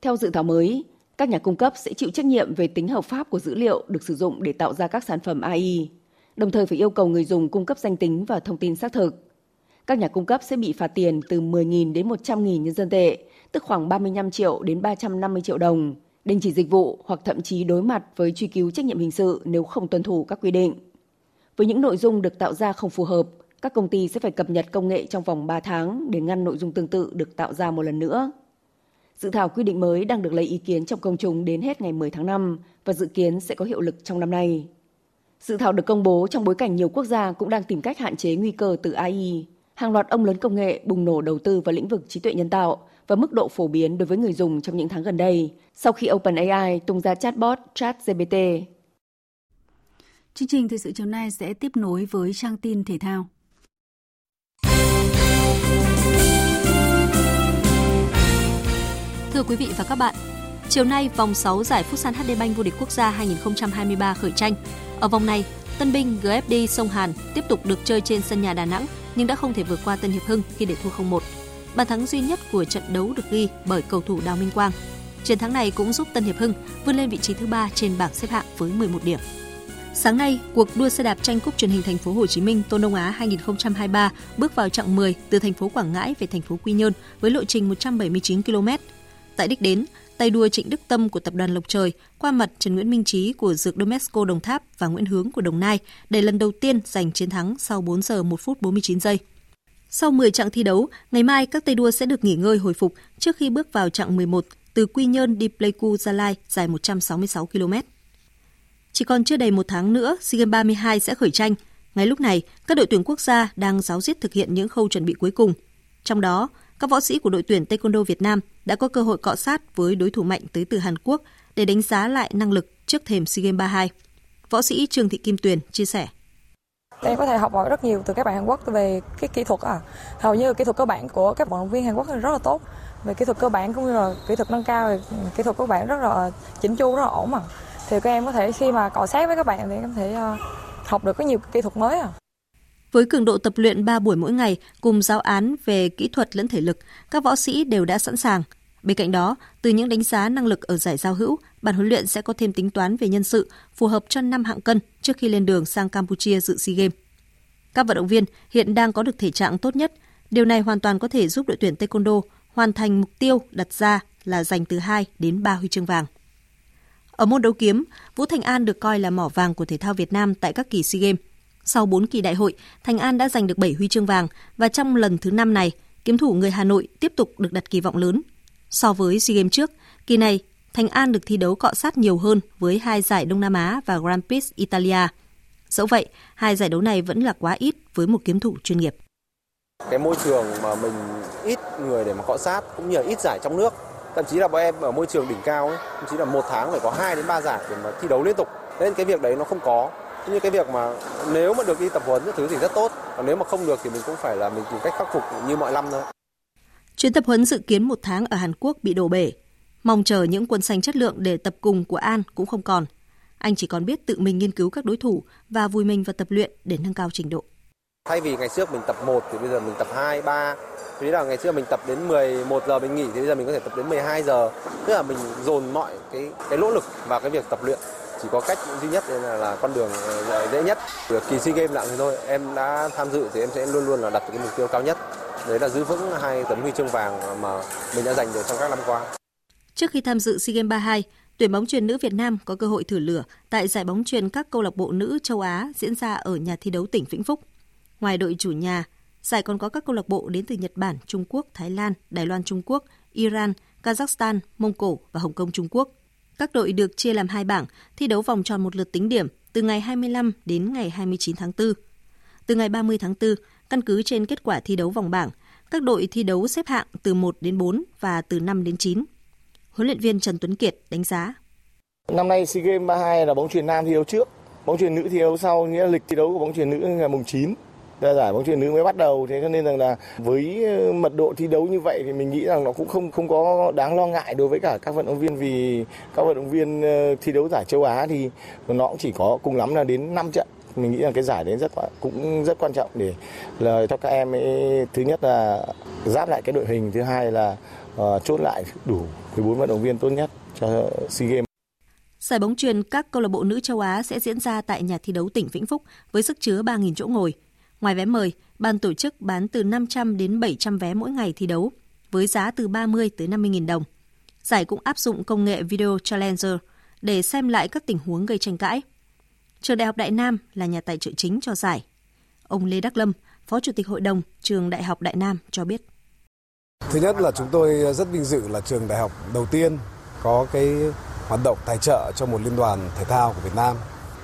S37: Theo dự thảo mới, các nhà cung cấp sẽ chịu trách nhiệm về tính hợp pháp của dữ liệu được sử dụng để tạo ra các sản phẩm AI, đồng thời phải yêu cầu người dùng cung cấp danh tính và thông tin xác thực. Các nhà cung cấp sẽ bị phạt tiền từ 10.000 đến 100.000 nhân dân tệ, tức khoảng 35 triệu đến 350 triệu đồng, đình chỉ dịch vụ hoặc thậm chí đối mặt với truy cứu trách nhiệm hình sự nếu không tuân thủ các quy định. Với những nội dung được tạo ra không phù hợp, các công ty sẽ phải cập nhật công nghệ trong vòng 3 tháng để ngăn nội dung tương tự được tạo ra một lần nữa. Dự thảo quy định mới đang được lấy ý kiến trong công chúng đến hết ngày 10 tháng 5 và dự kiến sẽ có hiệu lực trong năm nay. Dự thảo được công bố trong bối cảnh nhiều quốc gia cũng đang tìm cách hạn chế nguy cơ từ AI. Hàng loạt ông lớn công nghệ bùng nổ đầu tư vào lĩnh vực trí tuệ nhân tạo và mức độ phổ biến đối với người dùng trong những tháng gần đây, sau khi OpenAI tung ra chatbot ChatGPT.
S1: Chương trình thời sự chiều nay sẽ tiếp nối với trang tin thể thao.
S38: Thưa quý vị và các bạn, chiều nay vòng 6 giải Futsal HD Bank vô địch quốc gia 2023 khởi tranh. Ở vòng này, tân binh GFD Sông Hàn tiếp tục được chơi trên sân nhà Đà Nẵng nhưng đã không thể vượt qua Tân Hiệp Hưng khi để thua 0-1. Bàn thắng duy nhất của trận đấu được ghi bởi cầu thủ Đào Minh Quang. Chiến thắng này cũng giúp Tân Hiệp Hưng vươn lên vị trí thứ ba trên bảng xếp hạng với 11 điểm. Sáng nay, cuộc đua xe đạp tranh cúp truyền hình thành phố Hồ Chí Minh Tôn Đông Á 2023 bước vào chặng 10 từ thành phố Quảng Ngãi về thành phố Quy Nhơn với lộ trình 179 km. Tại đích đến, tay đua Trịnh Đức Tâm của tập đoàn Lộc Trời qua mặt Trần Nguyễn Minh Trí của Dược Domesco Đồng Tháp và Nguyễn Hướng của Đồng Nai để lần đầu tiên giành chiến thắng sau 4 giờ 1 phút 49 giây. Sau 10 chặng thi đấu, ngày mai các tay đua sẽ được nghỉ ngơi hồi phục trước khi bước vào chặng 11 từ Quy Nhơn đi Pleiku Gia Lai dài 166 km. Chỉ còn chưa đầy một tháng nữa, SEA Games 32 sẽ khởi tranh. Ngay lúc này, các đội tuyển quốc gia đang giáo diết thực hiện những khâu chuẩn bị cuối cùng. Trong đó, các võ sĩ của đội tuyển Taekwondo Việt Nam đã có cơ hội cọ sát với đối thủ mạnh tới từ Hàn Quốc để đánh giá lại năng lực trước thềm SEA Games 32. Võ sĩ Trương Thị Kim Tuyền chia sẻ.
S39: Em có thể học hỏi rất nhiều từ các bạn Hàn Quốc về cái kỹ thuật à. Hầu như kỹ thuật cơ bản của các vận động viên Hàn Quốc rất là tốt. Về kỹ thuật cơ bản cũng như là kỹ thuật nâng cao, kỹ thuật của các bạn rất là chỉnh chu, rất là ổn mà. Thì các em có thể khi mà cọ sát với các bạn thì em có thể ờ, học được có nhiều kỹ thuật mới à.
S38: Với cường độ tập luyện 3 buổi mỗi ngày cùng giáo án về kỹ thuật lẫn thể lực, các võ sĩ đều đã sẵn sàng. Bên cạnh đó, từ những đánh giá năng lực ở giải giao hữu, ban huấn luyện sẽ có thêm tính toán về nhân sự phù hợp cho năm hạng cân trước khi lên đường sang Campuchia dự SEA Games. Các vận động viên hiện đang có được thể trạng tốt nhất. Điều này hoàn toàn có thể giúp đội tuyển Taekwondo hoàn thành mục tiêu đặt ra là giành từ 2 đến 3 huy chương vàng. Ở môn đấu kiếm, Vũ Thành An được coi là mỏ vàng của thể thao Việt Nam tại các kỳ SEA Games. Sau 4 kỳ đại hội, Thành An đã giành được 7 huy chương vàng và trong lần thứ 5 này, kiếm thủ người Hà Nội tiếp tục được đặt kỳ vọng lớn. So với SEA Games trước, kỳ này Thành An được thi đấu cọ sát nhiều hơn với hai giải Đông Nam Á và Grand Prix Italia. Dẫu vậy, hai giải đấu này vẫn là quá ít với một kiếm thủ chuyên nghiệp.
S40: Cái môi trường mà mình ít người để mà cọ sát cũng như là ít giải trong nước. Thậm chí là bọn em ở môi trường đỉnh cao ấy, thậm chí là một tháng phải có 2 đến 3 giải để mà thi đấu liên tục. Nên cái việc đấy nó không có. Như cái việc mà nếu mà được đi tập huấn thứ thì rất tốt. Còn nếu mà không được thì mình cũng phải là mình tìm cách khắc phục như mọi năm thôi.
S38: Chuyến tập huấn dự kiến một tháng ở Hàn Quốc bị đổ bể. Mong chờ những quân xanh chất lượng để tập cùng của An cũng không còn. Anh chỉ còn biết tự mình nghiên cứu các đối thủ và vui mình vào tập luyện để nâng cao trình độ.
S40: Thay vì ngày trước mình tập 1 thì bây giờ mình tập 2, 3. Thế là ngày xưa mình tập đến 11 giờ mình nghỉ thì bây giờ mình có thể tập đến 12 giờ. Tức là mình dồn mọi cái cái nỗ lực vào cái việc tập luyện. Chỉ có cách duy nhất là, là con đường ờ, dễ nhất. Được kỳ SEA Games nặng thì thôi, em đã tham dự thì em sẽ luôn luôn là đặt cái mục tiêu cao nhất. Đấy là giữ vững hai tấm huy chương vàng mà mình đã giành được trong các năm qua.
S38: Trước khi tham dự SEA Games 32, tuyển bóng chuyền nữ Việt Nam có cơ hội thử lửa tại giải bóng chuyền các câu lạc bộ nữ châu Á diễn ra ở nhà thi đấu tỉnh Vĩnh Phúc. Ngoài đội chủ nhà, giải còn có các câu lạc bộ đến từ Nhật Bản, Trung Quốc, Thái Lan, Đài Loan Trung Quốc, Iran, Kazakhstan, Mông Cổ và Hồng Kông Trung Quốc. Các đội được chia làm hai bảng, thi đấu vòng tròn một lượt tính điểm từ ngày 25 đến ngày 29 tháng 4. Từ ngày 30 tháng 4, căn cứ trên kết quả thi đấu vòng bảng, các đội thi đấu xếp hạng từ 1 đến 4 và từ 5 đến 9. Huấn luyện viên Trần Tuấn Kiệt đánh giá.
S41: Năm nay SEA Games 32 là bóng chuyền nam thi đấu trước, bóng chuyền nữ thi đấu sau, nghĩa là lịch thi đấu của bóng chuyền nữ ngày mùng 9 giải bóng chuyền nữ mới bắt đầu thế cho nên rằng là với ờ, mật độ thi đấu như vậy thì mình nghĩ rằng nó cũng không không có đáng lo ngại đối với cả các vận động viên vì các vận động viên ờ, thi đấu giải châu Á thì nó cũng chỉ có cùng lắm là đến 5 trận mình nghĩ là cái giải đấy rất cũng rất quan trọng để là cho các em ấy thứ nhất là giáp lại cái đội hình thứ hai là uh, chốt lại đủ 14 vận động viên tốt nhất cho SEA Games.
S38: Giải bóng truyền các câu lạc bộ nữ châu Á sẽ diễn ra tại nhà thi đấu tỉnh Vĩnh Phúc với sức chứa 3.000 chỗ ngồi. Ngoài vé mời, ban tổ chức bán từ 500 đến 700 vé mỗi ngày thi đấu, với giá từ 30 tới 50.000 đồng. Giải cũng áp dụng công nghệ Video Challenger để xem lại các tình huống gây tranh cãi. Trường Đại học Đại Nam là nhà tài trợ chính cho giải. Ông Lê Đắc Lâm, Phó Chủ tịch Hội đồng Trường Đại học Đại Nam cho biết.
S42: Thứ nhất là chúng tôi rất vinh dự là trường đại học đầu tiên có cái hoạt động tài trợ cho một liên đoàn thể thao của Việt Nam.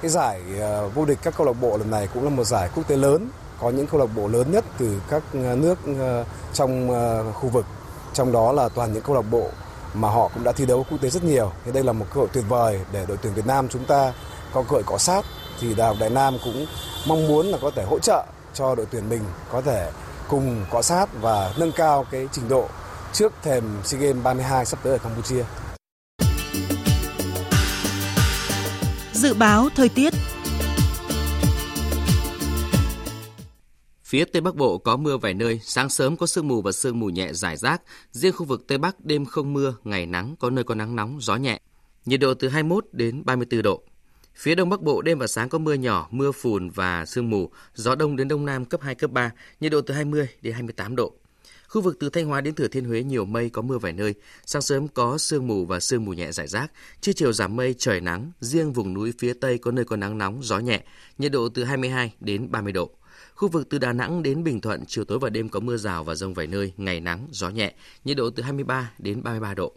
S42: Cái giải ờ, vô địch các câu lạc bộ lần này cũng là một giải quốc tế lớn, có những câu lạc bộ lớn nhất từ các ờ, nước ờ, trong ờ, khu vực, trong đó là toàn những câu lạc bộ mà họ cũng đã thi đấu quốc tế rất nhiều. Thì đây là một cơ hội tuyệt vời để đội tuyển Việt Nam chúng ta có cơ hội cọ sát thì Đại học Đại Nam cũng mong muốn là có thể hỗ trợ cho đội tuyển mình có thể cùng cọ sát và nâng cao cái trình độ trước thềm SEA Games 32 sắp tới ở Campuchia.
S43: Dự báo thời tiết
S19: Phía Tây Bắc Bộ có mưa vài nơi, sáng sớm có sương mù và sương mù nhẹ rải rác. Riêng khu vực Tây Bắc đêm không mưa, ngày nắng, có nơi có nắng nóng, gió nhẹ. Nhiệt độ từ 21 đến 34 độ. Phía Đông Bắc Bộ đêm và sáng có mưa nhỏ, mưa phùn và sương mù, gió đông đến đông nam cấp 2, cấp 3, nhiệt độ từ 20 đến 28 độ. Khu vực từ Thanh Hóa đến Thừa Thiên Huế nhiều mây có mưa vài nơi, sáng sớm có sương mù và sương mù nhẹ rải rác, trưa chiều giảm mây trời nắng, riêng vùng núi phía Tây có nơi có nắng nóng, gió nhẹ, nhiệt độ từ 22 đến 30 độ. Khu vực từ Đà Nẵng đến Bình Thuận, chiều tối và đêm có mưa rào và rông vài nơi, ngày nắng, gió nhẹ, nhiệt độ từ 23 đến 33 độ.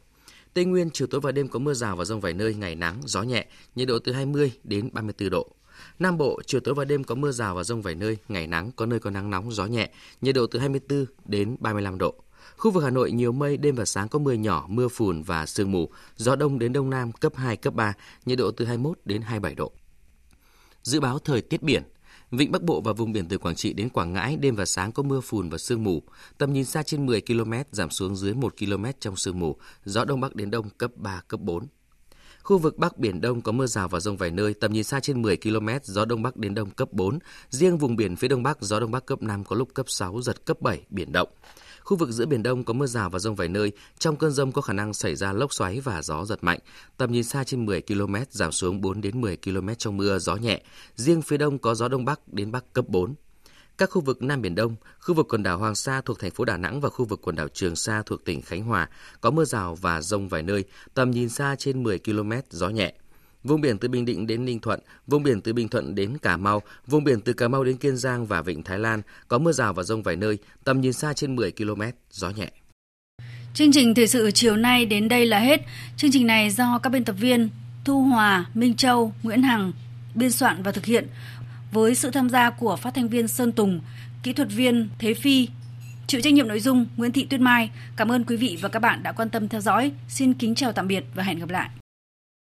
S19: Tây Nguyên, chiều tối và đêm có mưa rào và rông vài nơi, ngày nắng, gió nhẹ, nhiệt độ từ 20 đến 34 độ. Nam Bộ, chiều tối và đêm có mưa rào và rông vài nơi, ngày nắng, có nơi có nắng nóng, gió nhẹ, nhiệt độ từ 24 đến 35 độ. Khu vực Hà Nội nhiều mây, đêm và sáng có mưa nhỏ, mưa phùn và sương mù, gió đông đến đông nam cấp 2, cấp 3, nhiệt độ từ 21 đến 27 độ. Dự báo thời tiết biển, Vịnh Bắc Bộ và vùng biển từ Quảng Trị đến Quảng Ngãi đêm và sáng có mưa phùn và sương mù, tầm nhìn xa trên 10 km giảm xuống dưới 1 km trong sương mù, gió đông bắc đến đông cấp 3 cấp 4. Khu vực Bắc Biển Đông có mưa rào và rông vài nơi, tầm nhìn xa trên 10 km, gió Đông Bắc đến Đông cấp 4. Riêng vùng biển phía Đông Bắc, gió Đông Bắc cấp 5 có lúc cấp 6, giật cấp 7, biển động. Khu vực giữa Biển Đông có mưa rào và rông vài nơi, trong cơn rông có khả năng xảy ra lốc xoáy và gió giật mạnh. Tầm nhìn xa trên 10 km, giảm xuống 4 đến 10 km trong mưa, gió nhẹ. Riêng phía Đông có gió Đông Bắc đến Bắc cấp 4. Các khu vực Nam Biển Đông, khu vực quần đảo Hoàng Sa thuộc thành phố Đà Nẵng và khu vực quần đảo Trường Sa thuộc tỉnh Khánh Hòa có mưa rào và rông vài nơi, tầm nhìn xa trên 10 km, gió nhẹ. Vùng biển từ Bình Định đến Ninh Thuận, vùng biển từ Bình Thuận đến Cà Mau, vùng biển từ Cà Mau đến Kiên Giang và Vịnh Thái Lan có mưa rào và rông vài nơi, tầm nhìn xa trên 10 km, gió nhẹ.
S1: Chương trình thời sự chiều nay đến đây là hết. Chương trình này do các biên tập viên Thu Hòa, Minh Châu, Nguyễn Hằng biên soạn và thực hiện với sự tham gia của phát thanh viên Sơn Tùng, kỹ thuật viên Thế Phi, chịu trách nhiệm nội dung Nguyễn Thị Tuyết Mai. Cảm ơn quý vị và các bạn đã quan tâm theo dõi. Xin kính chào tạm biệt và hẹn gặp lại.